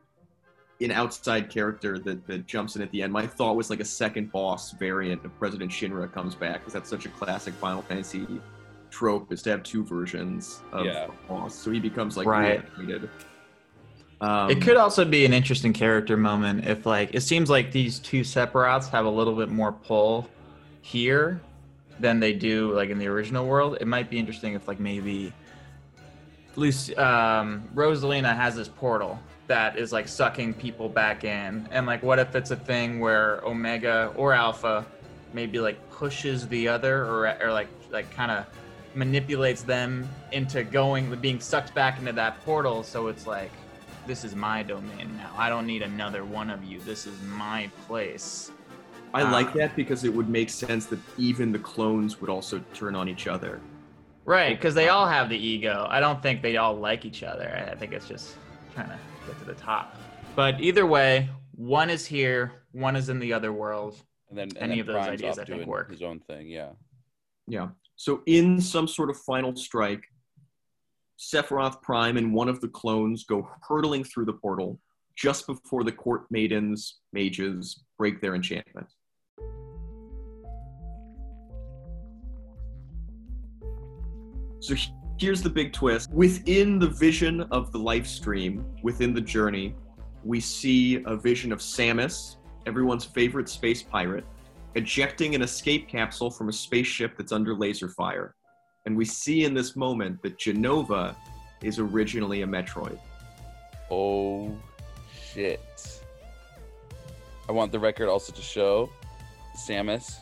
an outside character that, that jumps in at the end, my thought was like a second boss variant of President Shinra comes back because that's such a classic Final Fantasy trope is to have two versions of Yeah. boss. So he becomes like Right. reanimated. Um, it could also be an interesting character moment if like it seems like these two Sephiroths have a little bit more pull here than they do like in the original world. It might be interesting if like maybe Lucy, um, Rosalina has this portal that is like sucking people back in, and like what if it's a thing where Omega or Alpha maybe like pushes the other or or like like kind of manipulates them into going being sucked back into that portal? So it's like this is my domain now. I don't need another one of you. This is my place. I like Ah. that because it would make sense that even the clones would also turn on each other. right because they all have the ego. I don't think they all like each other. I think it's just kind to get to the top but either way one is here one is in the other world And then and Any then of those Prime's ideas, off I think, work. His own thing, yeah. Yeah. So in some sort of final strike, Sephiroth Prime and one of the clones go hurtling through the portal just before the court maidens, mages, break their enchantment. So he- here's the big twist. Within the vision of the life stream, within the journey, we see a vision of Samus, everyone's favorite space pirate, ejecting an escape capsule from a spaceship that's under laser fire. And we see in this moment that Jenova is originally a Metroid. Oh shit. I want the record also to show Samus,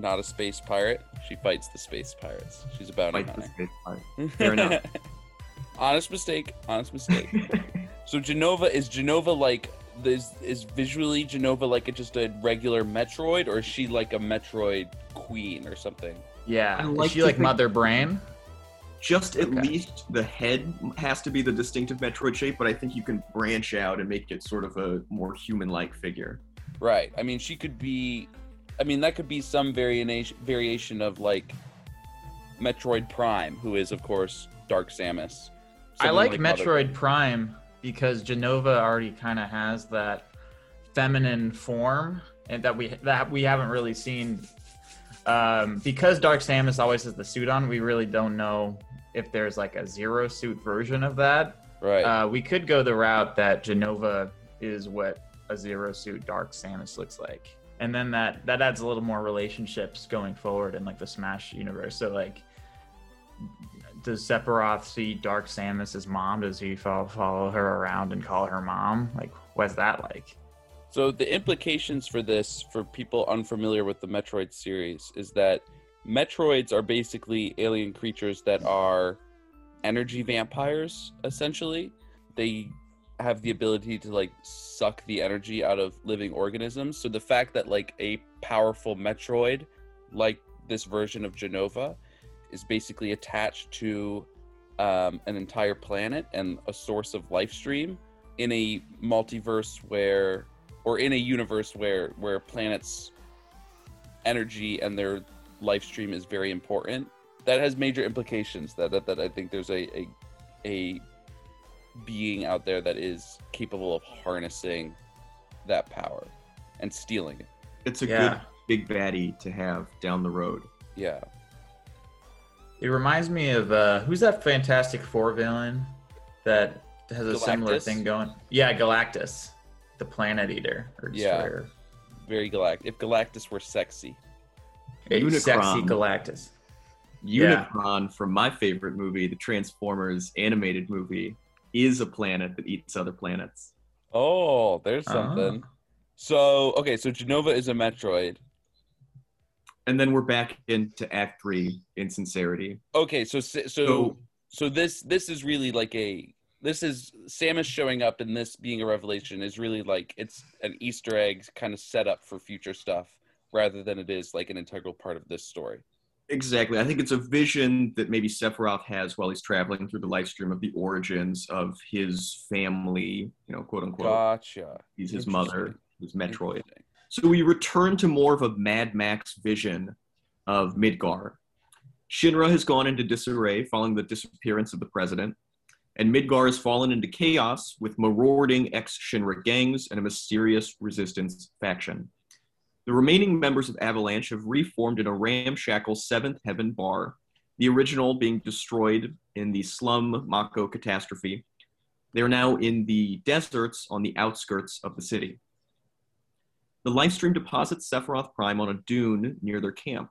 not a space pirate. She fights the space pirates. She's a bounty Fight the hunter. space. Fair enough. honest mistake. Honest mistake. so Jenova is Jenova like is is visually Jenova like a, just a regular Metroid, or is she like a Metroid queen or something? yeah I is like she like mother brain Just at Okay. least the head has to be the distinctive Metroid shape, but I think you can branch out and make it sort of a more human-like figure. Right. I mean, she could be. I mean, that could be some variation variation of like Metroid Prime, who is of course Dark Samus. I like Metroid Prime because Jenova already kind of has that feminine form, and that we that we haven't really seen. Um, because Dark Samus always has the suit on, we really don't know if there's like a zero suit version of that. Right. Uh, we could go the route that Jenova is what a zero suit Dark Samus looks like, and then that that adds a little more relationships going forward in like the Smash universe. So like, does Sephiroth see Dark Samus as mom? Does he follow, follow her around and call her mom? Like, what's that like? So the implications for this, for people unfamiliar with the Metroid series, is that Metroids are basically alien creatures that are energy vampires. Essentially, they have the ability to like suck the energy out of living organisms. So the fact that like a powerful Metroid, like this version of Jenova, is basically attached to um, an entire planet and a source of life stream in a multiverse where or in a universe where where planets energy and their life stream is very important that has major implications that that, that i think there's a, a a being out there that is capable of harnessing that power and stealing it It's a Yeah. good big baddie to have down the road. yeah It reminds me of uh, who's that Fantastic Four villain that has a similar thing going? Yeah, Galactus, the Planet Eater or Yeah. Very galactic if galactus were sexy A Unicron. sexy Galactus. Yeah. Unicron from my favorite movie, the Transformers animated movie, is a planet that eats other planets. oh there's Ah. something so okay so jenova is a metroid And then we're back into Act Three, Insincerity. okay so so So so this this is really like a this is Samus showing up and this being a revelation is really like it's an Easter egg kind of set up for future stuff rather than it is like an integral part of this story. Exactly. I think it's a vision that maybe Sephiroth has while he's traveling through the life stream of the origins of his family, you know, quote unquote. Gotcha. He's his mother, his Metroid. So we return to more of a Mad Max vision of Midgar. Shinra has gone into disarray following the disappearance of the president, and Midgar has fallen into chaos with marauding ex Shinra gangs and a mysterious resistance faction. The remaining members of Avalanche have reformed in a ramshackle Seventh Heaven bar, the original being destroyed in the slum Mako catastrophe. They are now in the deserts on the outskirts of the city. The life stream deposits Sephiroth Prime on a dune near their camp.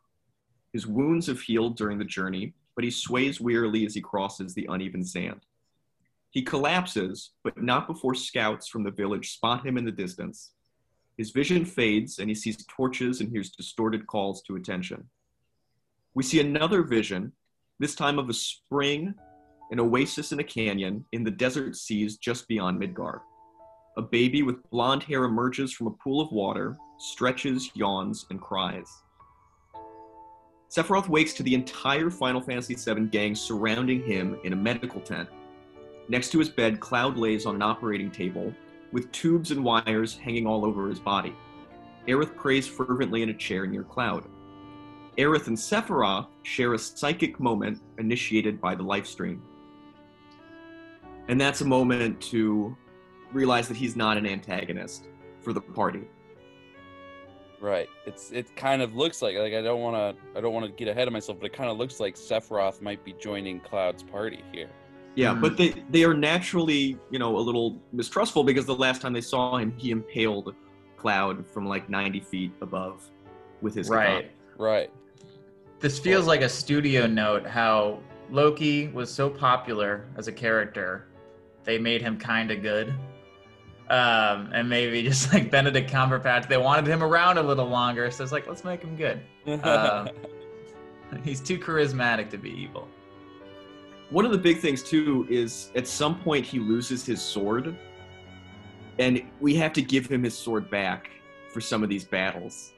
His wounds have healed during the journey, but he sways wearily as he crosses the uneven sand. He collapses, but not before scouts from the village spot him in the distance. His vision fades, and he sees torches and hears distorted calls to attention. We see another vision, this time of a spring, an oasis in a canyon in the desert seas just beyond Midgar. A baby with blonde hair emerges from a pool of water, stretches, yawns, and cries. Sephiroth wakes to the entire Final Fantasy VII gang surrounding him in a medical tent. Next to his bed, Cloud lays on an operating table, with tubes and wires hanging all over his body. Aerith prays fervently in a chair near Cloud. Aerith and Sephiroth share a psychic moment initiated by the life stream. And that's a moment to realize that he's not an antagonist for the party. Right. It's it kind of looks like like I don't want to I don't want to get ahead of myself, but it kind of looks like Sephiroth might be joining Cloud's party here. Yeah, Mhm. but they they are naturally, you know, a little mistrustful because the last time they saw him, he impaled Cloud from like 90 feet above with his Right. Right. This feels like a studio note how Loki was so popular as a character, they made him kind of good. Um, and maybe just like Benedict Cumberbatch, they wanted him around a little longer, so it's like, let's make him good. Um, He's too charismatic to be evil. One of the big things too is at some point he loses his sword, and we have to give him his sword back for some of these battles.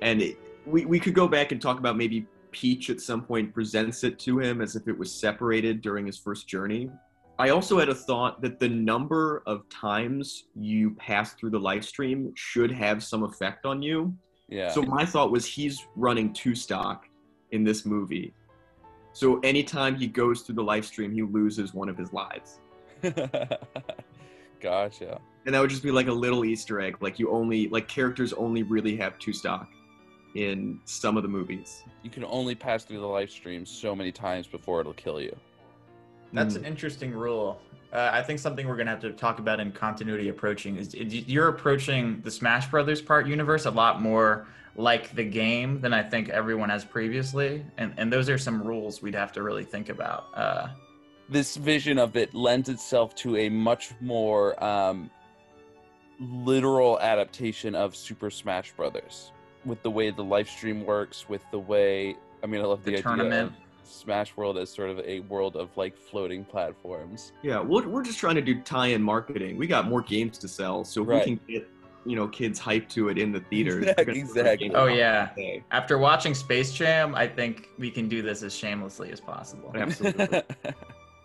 And it, we we could go back and talk about maybe Peach at some point presents it to him as if it was separated during his first journey. I also had a thought that the number of times you pass through the life stream should have some effect on you. yeah. So my thought was he's running two stock in this movie. So anytime he goes through the life stream, he loses one of his lives. gotcha. And that would just be like a little Easter egg. Like you only like characters only really have two stock in some of the movies. You can only pass through the life stream so many times before it'll kill you. That's Mm. an interesting rule. Uh, I think something we're gonna have to talk about in continuity approaching is is you're approaching the Smash Brothers part universe a lot more like the game than I think everyone has previously, and and those are some rules we'd have to really think about. Uh, This vision of it lends itself to a much more um, literal adaptation of Super Smash Brothers, with the way the life stream works, with the way I mean, I love the, the idea tournament. of Smash World as sort of a world of like floating platforms. Yeah, we're, we're just trying to do tie-in marketing. We got more games to sell, so if Right. we can get you know kids hyped to it in the theaters. Exactly, we're gonna put exactly. Oh, yeah. After watching Space Jam, I think we can do this as shamelessly as possible. Absolutely.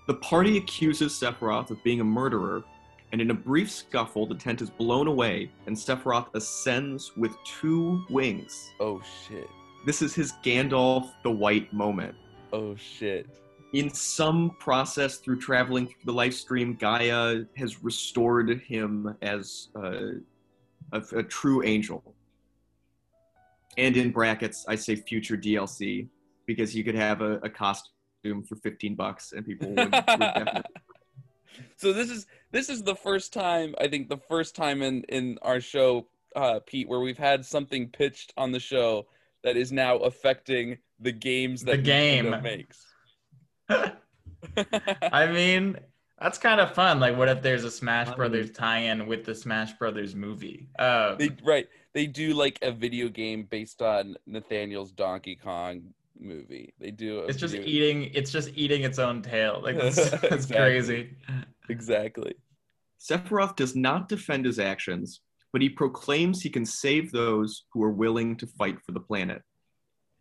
The party accuses Sephiroth of being a murderer, and in a brief scuffle, the tent is blown away, and Sephiroth ascends with two wings. oh shit. This is his Gandalf the White moment. Oh shit. In some process through traveling through the life stream, Gaia has restored him as uh, a, a true angel. And in brackets, I say future DLC because you could have a, a costume for 15 bucks and people would, would definitely so this is this is the first time I think the first time in in our show, uh, Pete, where we've had something pitched on the show that is now affecting the games that The game. Nintendo makes. I mean, that's kind of fun. Like, what if there's a Smash Brothers tie-in with the Smash Brothers movie? Uh, they right they do like a video game based on Nathaniel's Donkey Kong movie. They do. A it's just video- eating. It's just eating its own tail. Like that's, that's Exactly. crazy. exactly. Sephiroth does not defend his actions, but he proclaims he can save those who are willing to fight for the planet.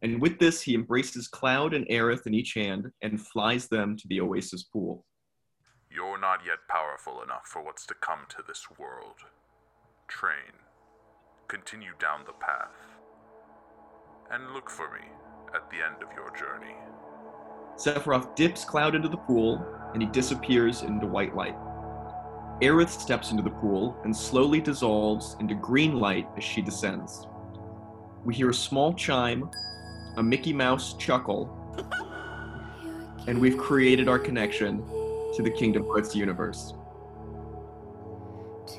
And with this, he embraces Cloud and Aerith in each hand and flies them to the Oasis pool. You're not yet powerful enough for what's to come to this world. Train. Continue down the path. And look for me at the end of your journey. Sephiroth dips Cloud into the pool, and he disappears into white light. Aerith steps into the pool and slowly dissolves into green light as she descends. We hear a small chime, a Mickey Mouse chuckle, and we've created our connection to the Kingdom Hearts universe.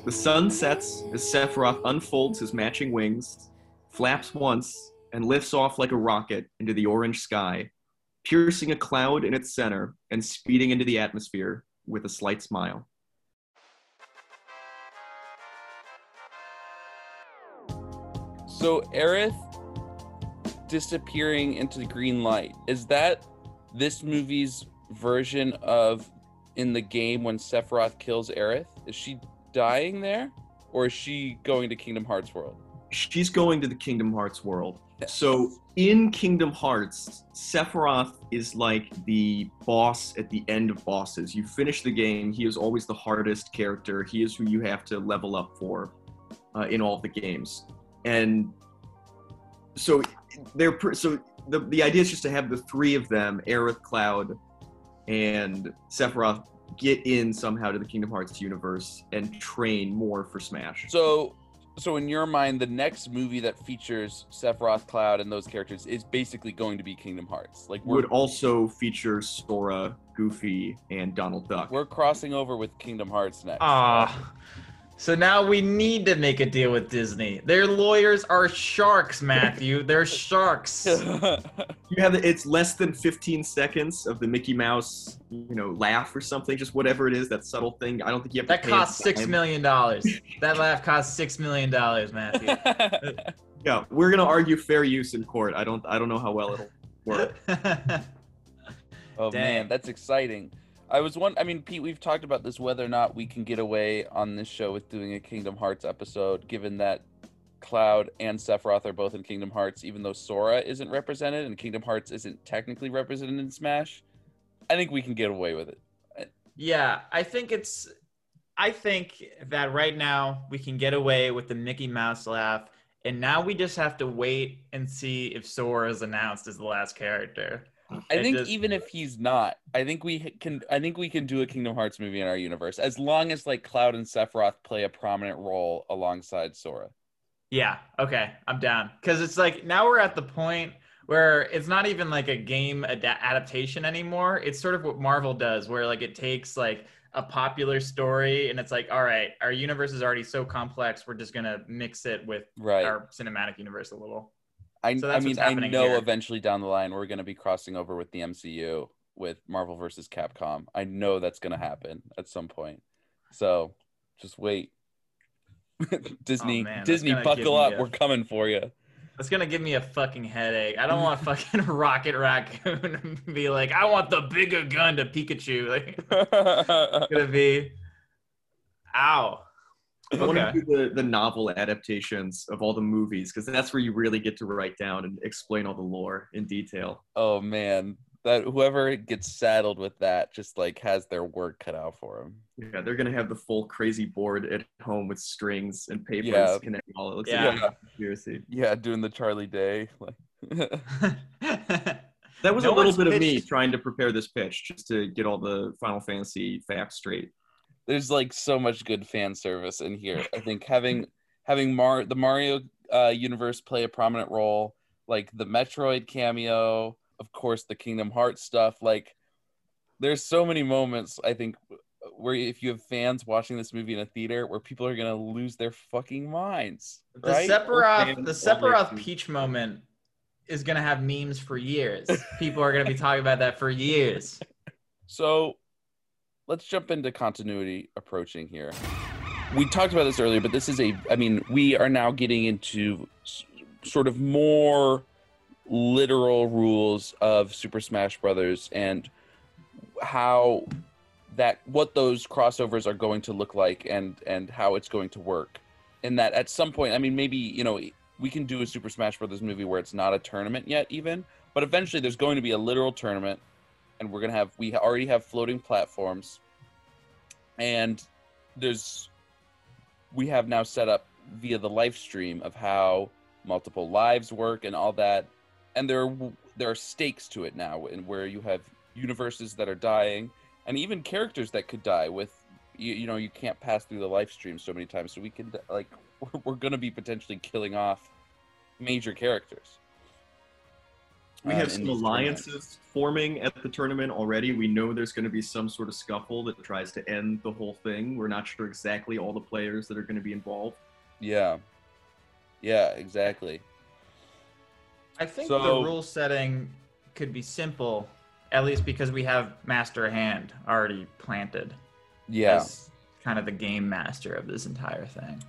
The sun sets as Sephiroth unfolds his matching wings, flaps once, and lifts off like a rocket into the orange sky, piercing a cloud in its center and speeding into the atmosphere with a slight smile. So Aerith disappearing into the green light is that this movie's version of in the game when Sephiroth kills Aerith? Is she dying there, or is she going to Kingdom Hearts world? She's going to the Kingdom Hearts world. So in Kingdom Hearts, Sephiroth is like the boss at the end of bosses. You finish the game, he is always the hardest character. He is who you have to level up for uh, in all the games. And so they're pr- so the the idea is just to have the three of them, Aerith, Cloud, and Sephiroth, get in somehow to the Kingdom Hearts universe and train more for Smash. So, so in your mind, the next movie that features Sephiroth, Cloud, and those characters is basically going to be Kingdom Hearts. Like we're would also feature Sora, Goofy, and Donald Duck. we're crossing over with Kingdom Hearts next. Ah. So now we need to make a deal with Disney. Their lawyers are sharks, Matthew. They're sharks. You have it's less than 15 seconds of the Mickey Mouse, you know, laugh or something, just whatever it is, that subtle thing. I don't think you have to That pay cost a six dime. million dollars. That laugh cost six million dollars, Matthew. Yeah, we're gonna argue fair use in court. I don't, I don't know how well it'll work. Oh Dang. man, that's exciting. I was one. I mean, Pete, we've talked about this whether or not we can get away on this show with doing a Kingdom Hearts episode, given that Cloud and Sephiroth are both in Kingdom Hearts, even though Sora isn't represented and Kingdom Hearts isn't technically represented in Smash. I think we can get away with it. yeah, I think it's. I think that right now we can get away with the Mickey Mouse laugh, and now we just have to wait and see if Sora is announced as the last character. I think just- even if he's not, I think we can. I think we can do a Kingdom Hearts movie in our universe as long as like Cloud and Sephiroth play a prominent role alongside Sora. Yeah, okay, I'm down. Because it's like now we're at the point where it's not even like a game ad- adaptation anymore. It's sort of what Marvel does, where like it takes like a popular story and it's like, all right, our universe is already so complex, we're just gonna mix it with Right. our cinematic universe a little. I, So I mean, I know here. eventually down the line we're going to be crossing over with the MCU with Marvel versus Capcom. I know that's going to mm-hmm. happen at some point. So just wait. Disney, Oh, man, Disney, buckle up. a- We're coming for you. It's gonna give me a fucking headache. I don't want fucking Rocket Raccoon to be like, I want the bigger gun to Pikachu. Like, it's gonna be, ow. I want to do the, the novel adaptations of all the movies because that's where you really get to write down and explain all the lore in detail. oh man, that whoever gets saddled with that just like has their work cut out for them. Yeah, they're gonna have the full crazy board at home with strings and papers Yeah. connecting all. It looks Yeah. like a conspiracy. Yeah, doing the Charlie Day. Like, That was No a little one's bit of me trying to prepare this pitch just to get all the Final Fantasy facts straight. There's like so much good fan service in here. I think having having Mar the Mario uh, universe play a prominent role, like the Metroid cameo, of course the Kingdom Hearts stuff. Like, there's so many moments I think where if you have fans watching this movie in a theater, where people are gonna lose their fucking minds. The Right? Sephiroth, the Sephiroth Peach moment is gonna have memes for years. People are gonna be talking about that for years. So let's jump into continuity approaching here. We talked about this earlier, but this is a, I mean, we are now getting into s- sort of more literal rules of Super Smash Brothers and how that what those crossovers are going to look like and and how it's going to work and that at some point i mean maybe you know we can do a Super Smash Brothers movie where it's not a tournament yet, even. But eventually, there's going to be a literal tournament, and we're gonna have we already have floating platforms, and there's we have now set up via the life stream of how multiple lives work and all that, and there there are stakes to it now, and where you have universes that are dying, and even characters that could die with you, you know you can't pass through the life stream so many times. So we can like we're, we're going to be potentially killing off major characters We have um, in some alliances forming at the tournament already. We know there's going to be some sort of scuffle that tries to end the whole thing. We're not sure exactly all the players that are going to be involved. yeah yeah exactly I think So- the rule setting could be simple, at least because we have Master Hand already planted yeah as kind of the game master of this entire thing.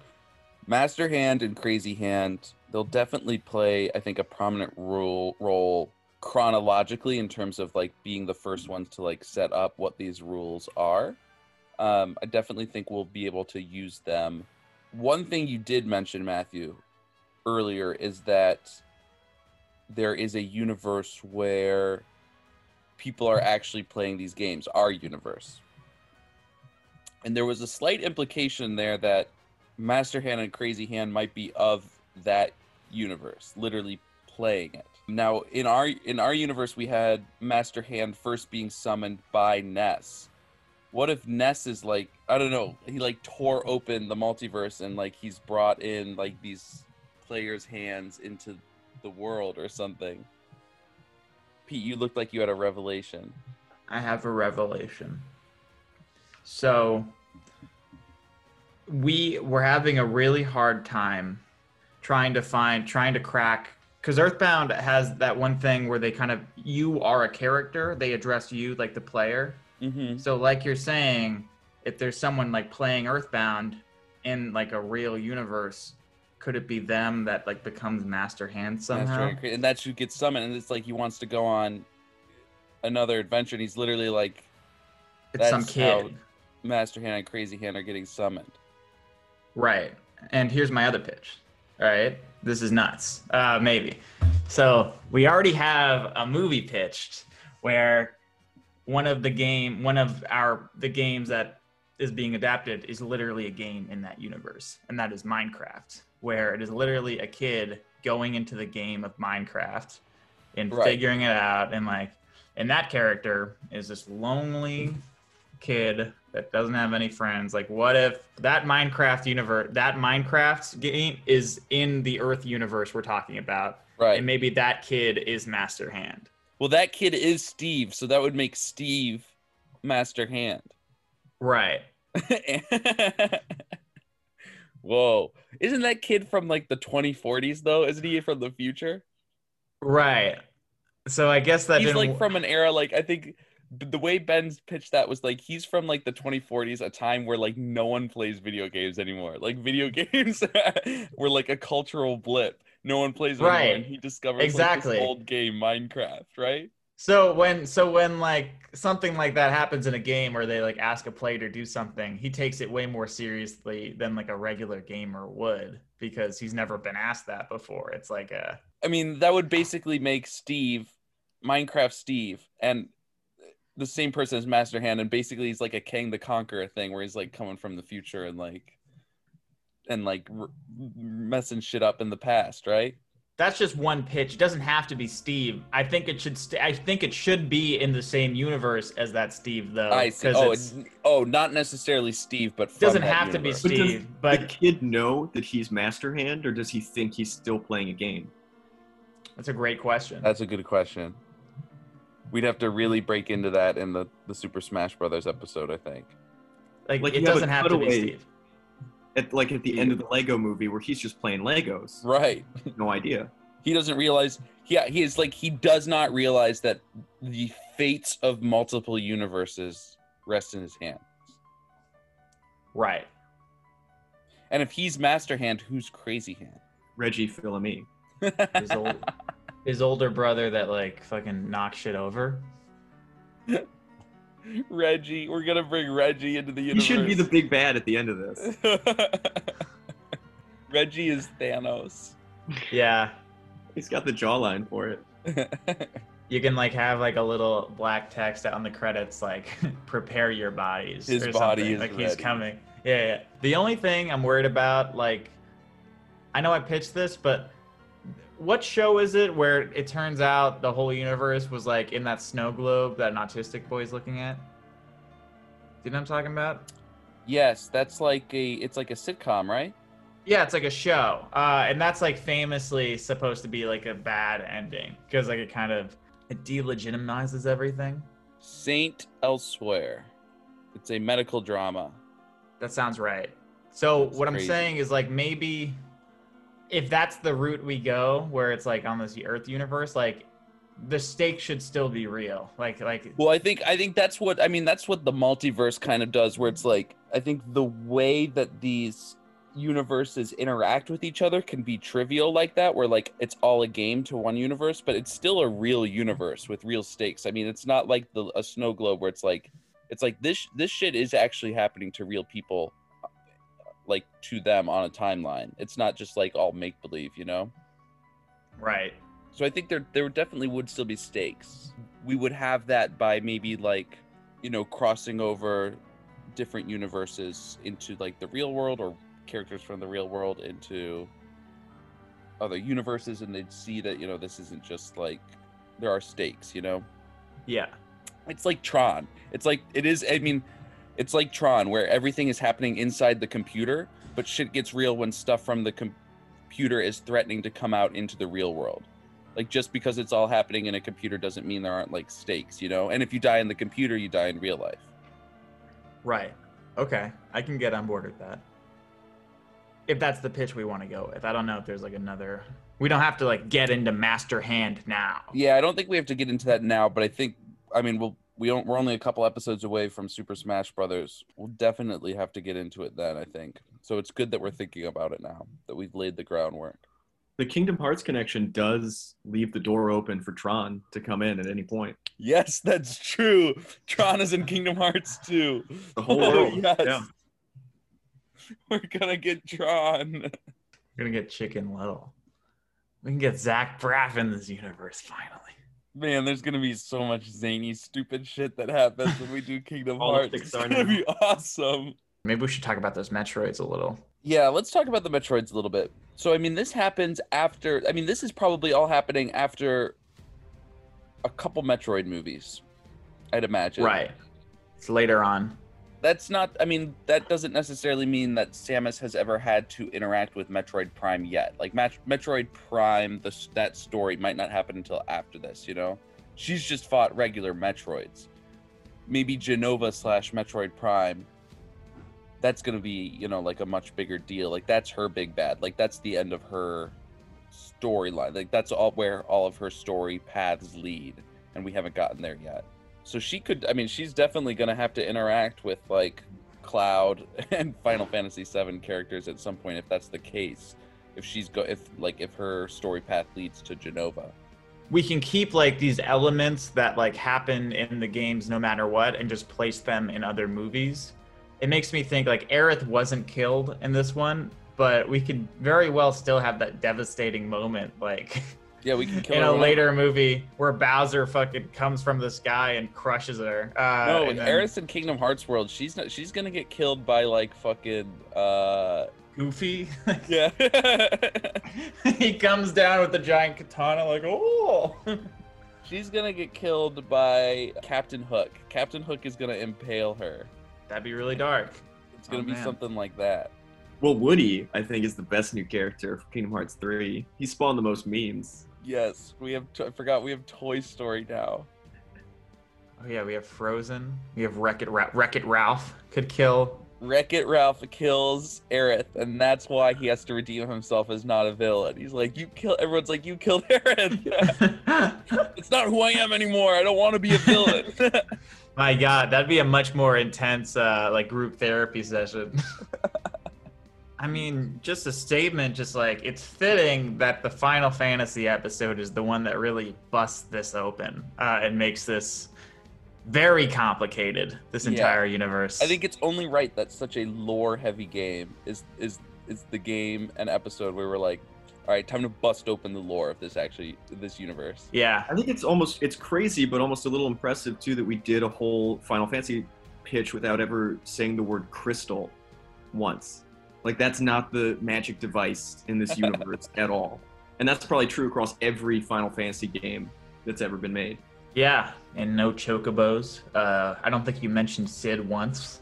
Master hand and crazy hand they'll definitely play i think a prominent role role chronologically in terms of like being the first ones to like set up what these rules are. Um, i definitely think we'll be able to use them. One thing you did mention matthew earlier is that there is a universe where people are actually playing these games our universe. And there was a slight implication there that Master Hand and Crazy Hand might be of that universe, literally playing it. Now, in our in our universe, we had Master Hand first being summoned by Ness. What if Ness is like I don't know? He like tore open the multiverse and like he's brought in like these players' hands into the world or something. Pete, you looked like you had a revelation. I have a revelation. So we were having a really hard time trying to find trying to crack because Earthbound has that one thing where they kind of you are a character, they address you like the player. Mm-hmm. So like you're saying, if there's someone like playing Earthbound in like a real universe, could it be them that like becomes Master Hand somehow? Master and, that's who gets summoned, and it's like he wants to go on another adventure, and he's literally like it's some that's kid. how Master Hand and Crazy Hand are getting summoned. Right. And here's my other pitch. All right. This is nuts. Uh, maybe. So we already have a movie pitched where one of the game, one of our the games that is being adapted is literally a game in that universe, and that is Minecraft, where it is literally a kid going into the game of Minecraft and Right. figuring it out, and like, and that character is this lonely kid that doesn't have any friends. Like, what if that Minecraft universe, that Minecraft game is in the Earth universe we're talking about, Right. and maybe that kid is Master Hand. well, that kid is Steve, so that would make Steve Master Hand. Right. Whoa! Isn't that kid from like the 2040s though? Isn't he from the future? Right. So I guess that he's like from an era like I think the way Ben's pitched that was like he's from like the 2040s, a time where like no one plays video games anymore. Like video games were like a cultural blip. No one plays anymore, Right. and he discovers Exactly. like, this old game, Minecraft, right? So when so when like something like that happens in a game where they like ask a player to do something, he takes it way more seriously than like a regular gamer would because he's never been asked that before. It's like a I mean, that would basically make Steve Minecraft Steve and the same person as Master Hand, and basically he's like a Kang the Conqueror thing where he's like coming from the future and like and like r- messing shit up in the past, right? that's just one pitch. It doesn't have to be Steve. I think it should. St- I think it should be in the same universe as that Steve, though. I see. 'cause Oh, it's- oh, not necessarily Steve, but it from doesn't that have to be Steve. But does Steve. the kid know that he's Master Hand, or does he think he's still playing a game? that's a great question. That's a good question. We'd have to really break into that in the the Super Smash Brothers episode, I think. like, like it you have a doesn't have to be Steve. At like at the end of the Lego movie, where he's just playing Legos. Right. No idea. He doesn't realize. Yeah, he is like he does not realize that the fates of multiple universes rest in his hands. Right. And if he's Master Hand, who's Crazy Hand? Reggie Fils-Aimé. His older brother that like fucking knocks shit over. Reggie. We're gonna bring Reggie into the He universe. should be the big bad at the end of this. Reggie is Thanos. Yeah. He's got the jawline for it. You can like have like a little black text on the credits like prepare your bodies. His or body something. is like he's coming. Yeah, yeah. The only thing I'm worried about, like I know I pitched this, but what show is it where it turns out the whole universe was like in that snow globe that an autistic boy's looking at? Do you know what I'm talking about? yes, that's like a it's like a sitcom, right? Yeah, it's like a show, uh, and that's like famously supposed to be like a bad ending because like it kind of it delegitimizes everything. Saint Elsewhere. It's a medical drama. That sounds right. So That's what I'm saying is like maybe if that's the route we go, where it's like on this Earth universe, like the stakes should still be real. Like like Well, I think I think that's what I mean. That's what the multiverse kind of does, where it's like I think the way that these universes interact with each other can be trivial like that, where like it's all a game to one universe, but it's still a real universe with real stakes. I mean, it's not like the a snow globe where it's like it's like this this shit is actually happening to real people, like to them on a timeline. It's not just like all make believe, you know. right. So I think there there definitely would still be stakes. We would have that by maybe like, you know, crossing over different universes into like the real world or characters from the real world into other universes and they'd see that, you know, this isn't just like there are stakes, you know. Yeah. It's like Tron. It's like it is I mean, it's like Tron where everything is happening inside the computer, but shit gets real when stuff from the com- computer is threatening to come out into the real world. Like just because it's all happening in a computer doesn't mean there aren't like stakes, you know? And if you die in the computer, you die in real life. Right. Okay. I can get on board with that. If that's the pitch we want to go with. I don't know if there's like another we don't have to like get into master hand now. Yeah, I don't think we have to get into that now, but I think I mean we'll we don't we're only a couple episodes away from Super Smash Brothers. We'll definitely have to get into it then, I think. So it's good that we're thinking about it now, that we've laid the groundwork. The Kingdom Hearts connection does leave the door open for Tron to come in at any point. Yes, that's true. Tron is in Kingdom Hearts too. The whole Oh, world. yes. Yeah. We're gonna get Tron. We're gonna get Chicken Little. We can get Zach Braff in this universe finally. Man, there's gonna be so much zany, stupid shit that happens when we do Kingdom Hearts. It's gonna now. be awesome. Maybe we should talk about those Metroids a little. Yeah, let's talk about the Metroids a little bit. So, I mean, this happens after. I mean, this is probably all happening after a couple Metroid movies, I'd imagine. Right. It's later on. That's not. I mean, that doesn't necessarily mean that Samus has ever had to interact with Metroid Prime yet. Like, Mat- Metroid Prime, the, that story might not happen until after this. You know, she's just fought regular Metroids. Maybe Jenova slash Metroid Prime. That's gonna be, you know, like a much bigger deal. Like that's her big bad. Like that's the end of her storyline. Like that's all where all of her story paths lead, and we haven't gotten there yet. So she could. I mean, she's definitely gonna have to interact with like Cloud and Final Fantasy VII characters at some point if that's the case. If she's go, if like if her story path leads to Jenova. We can keep like these elements that like happen in the games no matter what and just place them in other movies. It makes me think like Aerith wasn't killed in this one, but we could very well still have that devastating moment like Yeah, we can kill in her a whenever- later movie where Bowser fucking comes from the sky and crushes her. Uh, No, in then Aerith in Kingdom Hearts world, she's not. She's gonna get killed by like fucking. uh Goofy. Yeah. he comes down with the giant katana like, oh. she's gonna get killed by Captain Hook. Captain Hook is gonna impale her. That'd be really dark. It's gonna Oh, be man. something like that. Well, Woody, I think, is the best new character for Kingdom Hearts 3. He spawned the most memes. Yes, we have. I forgot we have Toy Story now. Oh yeah, we have Frozen. We have Wreck It Ra- Wreck It Ralph could kill. Wreck It Ralph kills Aerith, and that's why he has to redeem himself as not a villain. He's like, "You kill." Everyone's like, "You killed Aerith." it's not who I am anymore. I don't want to be a villain. My God, that'd be a much more intense uh, like group therapy session. I mean, just a statement, just like it's fitting that the Final Fantasy episode is the one that really busts this open uh, and makes this very complicated. This Yeah. entire universe. I think it's only right that such a lore-heavy game is is is the game and episode where we're like, All right, time to bust open the lore of this actually this universe. Yeah. I think it's almost it's crazy, but almost a little impressive too that we did a whole Final Fantasy pitch without ever saying the word crystal once. Like that's not the magic device in this universe at all. And that's probably true across every Final Fantasy game that's ever been made. Yeah, and no chocobos. Uh, I don't think you mentioned Cid once.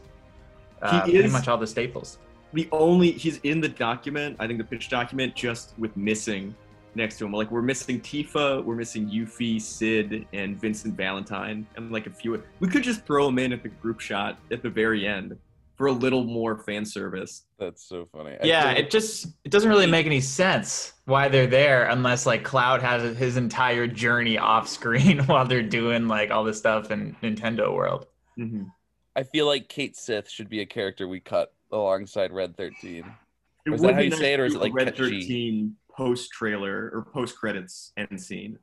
Uh, He Pretty much all the staples. The only he's in the document, I think the pitch document, just with missing next to him. Like we're missing Tifa, we're missing Yuffie, Cid, and Vincent Valentine, and like a few. We could just throw them in at the group shot at the very end for a little more fan service. That's so funny. I Yeah, it just it doesn't really make any sense why they're there unless like Cloud has his entire journey off screen while they're doing like all this stuff in Nintendo World. Mm-hmm. I feel like Cait Sith should be a character we cut alongside Red 13. It is that how you nice say it, or is it like Red Ket 13 post trailer or post credits end scene?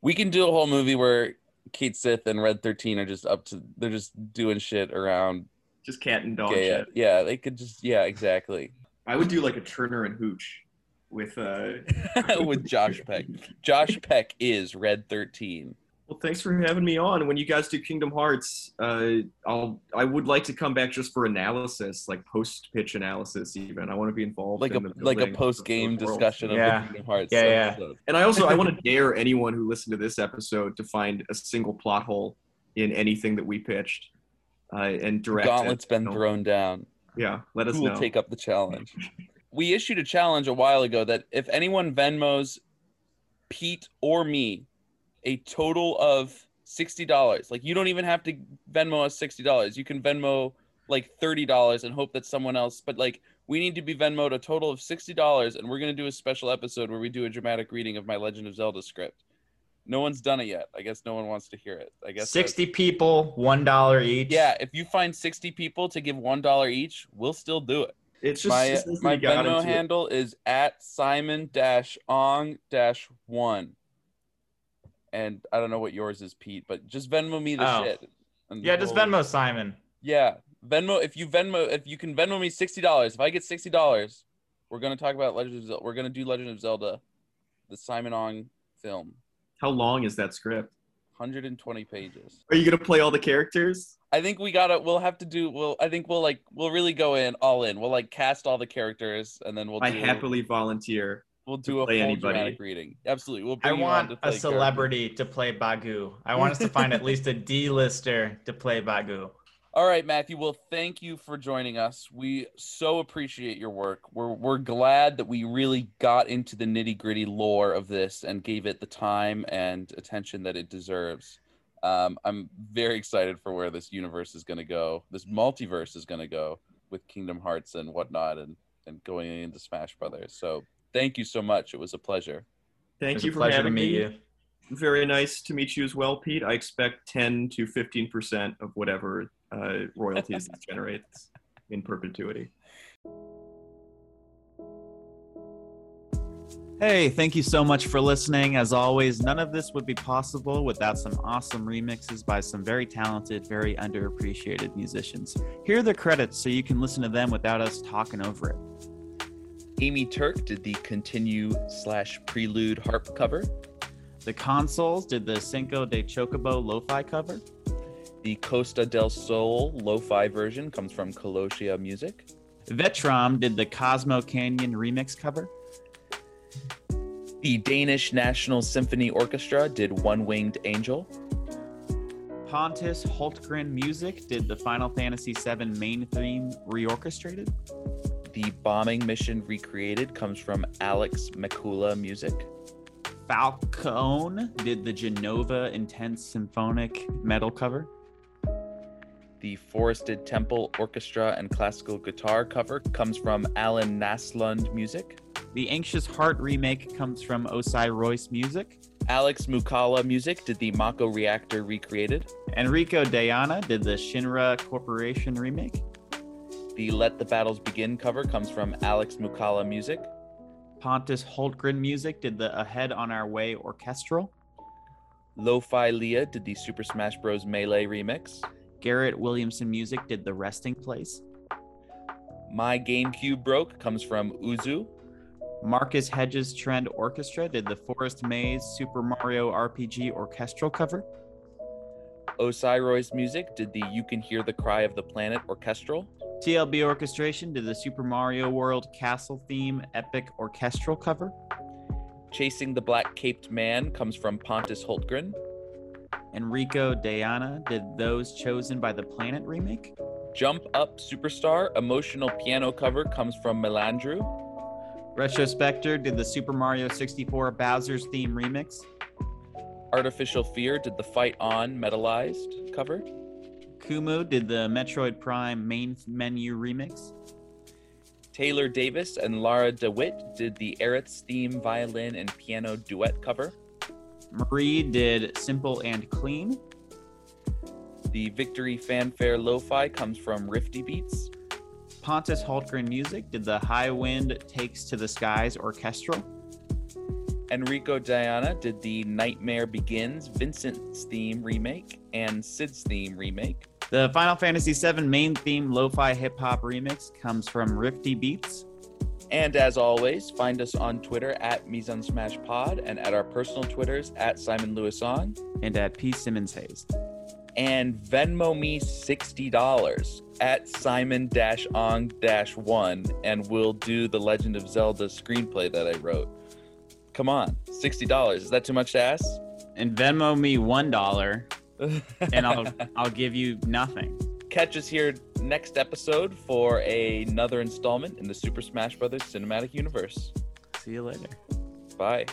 We can do a whole movie where Cait Sith and Red 13 are just up to they're just doing shit around Just cat and dog gay. shit. Yeah, they could just yeah, exactly. I would do like a Turner and Hooch with uh With Josh Peck. Josh Peck is Red 13. well thanks for having me on. When you guys do Kingdom Hearts, uh I'll I would like to come back just for analysis, like post pitch analysis even. I want to be involved Like a in the like a post game those worlds. discussion of Yeah. the Kingdom Hearts. Yeah, yeah. episode. And I also I want to dare anyone who listened to this episode to find a single plot hole in anything that we pitched. Uh, and direct it, Gauntlet's been you thrown down. Yeah, let us Who know. will take up the challenge? we issued a challenge a while ago that if anyone Venmos Pete or me a total of sixty dollars, like you don't even have to Venmo us sixty dollars. You can Venmo like thirty dollars and hope that someone else. But like we need to be Venmoed a total of sixty dollars, and we're gonna do a special episode where we do a dramatic reading of my Legend of Zelda script. No one's done it yet. I guess no one wants to hear it. I guess that's- Sixty people, one dollar each. Yeah, if you find sixty people to give one dollar each, we'll still do it It's just my it says my Venmo handle is at Simon dash Ong dash one. And I don't know what yours is, Pete, but just Venmo me the Oh. shit. Yeah, just we'll- Venmo Simon. Yeah, Venmo. If you Venmo, if you can Venmo me sixty dollars, if I get sixty dollars, we're gonna talk about Legend of Zelda. We're gonna do Legend of Zelda, the Simon Ong film, How long is that script? hundred and twenty pages. Are you gonna play all the characters? I think we gotta. We'll have to do. We'll. I think we'll like. We'll really go in all in. We'll like cast all the characters, and then we'll. I do, happily volunteer. We'll do a play full anybody. dramatic reading. Absolutely. We'll I bring you on want to a play celebrity to play Bagu. I want us to find at least a D-lister to play Bagu. Characters. All right, Matthew. Well, thank you for joining us. We so appreciate your work. We're we're glad that we really got into the nitty gritty lore of this and gave it the time and attention that it deserves. Um, I'm very excited for where this universe is going to go. This multiverse is going to go with Kingdom Hearts and whatnot, and and going into Smash Brothers. So thank you so much. It was a pleasure. Thank you for pleasure to having meet me. you. Very nice to meet you as well, Pete. I expect 10 to 15 percent of whatever uh, royalties this generates in perpetuity. Hey, thank you so much for listening. As always, none of this would be possible without some awesome remixes by some very talented, very underappreciated musicians. Here are the credits so you can listen to them without us talking over it. Amy Turk did the continue slash prelude harp cover. The Consoles did the Cinco de Chocobo lo-fi cover. The Costa del Sol lo-fi version comes from Colosia Music. Vetrom did the Cosmo Canyon remix cover. The Danish National Symphony Orchestra did One Winged Angel. Pontus Hultgren Music did the Final Fantasy VII main theme reorchestrated. The Bombing Mission Recreated comes from Alex Moukala Music. Falcone did the Jenova Intense Symphonic metal cover. The Forested Temple Orchestra and Classical Guitar cover comes from Alan Naslund Music. The Anxious Heart remake comes from Osai Royce Music. Alex Moukala Music did the Mako Reactor Recreated. Enrico Deiana did the Shinra Corporation remake. The Let the Battles Begin cover comes from Alex Moukala Music. Pontus Hultgren Music did the Ahead on Our Way orchestral. Lo-Fi Leah did the Super Smash Bros. Melee remix. Garrett Williamson Music did the Resting Place. My GameCube Broke comes from Uzu. Marcus Hedges Trend Orchestra did the Forest Maze Super Mario RPG orchestral cover. Osirois Music did the You Can Hear the Cry of the Planet orchestral. TLB Orchestration did the Super Mario World Castle theme epic orchestral cover. Chasing the Black Caped Man comes from Pontus Hultgren. Enrico Deiana did Those Chosen by the Planet remake. Jump Up Superstar emotional piano cover comes from Melandrew. Retrospector did the Super Mario 64 Bowser's theme remix. Artificial Fear did the Fight On metalized cover. Kumu did the Metroid Prime main menu remix. Taylor Davis and Lara de Wit did the Aerith's theme violin and piano duet cover. Marie did Simple and Clean. The Victory Fanfare Lo-Fi comes from Rifty Beats. Pontus Hultgren Music did the High Wind Takes to the Skies orchestral. Enrico Deiana did the Nightmare Begins Vincent's theme remake and Cid's theme remake. The Final Fantasy VII main theme lo-fi hip hop remix comes from Rifty Beats. And as always, find us on Twitter at Mise en Smash Pod and at our personal Twitters at Simon Lewis On and at P Simmons Hayes. And Venmo me sixty dollars at Simon Ong one, and we'll do the Legend of Zelda screenplay that I wrote. Come on, sixty dollars. Is that too much to ask? And Venmo me one dollar, and I'll I'll give you nothing. Catch us here next episode for another installment in the Super Smash Bros. cinematic universe. See you later. Bye.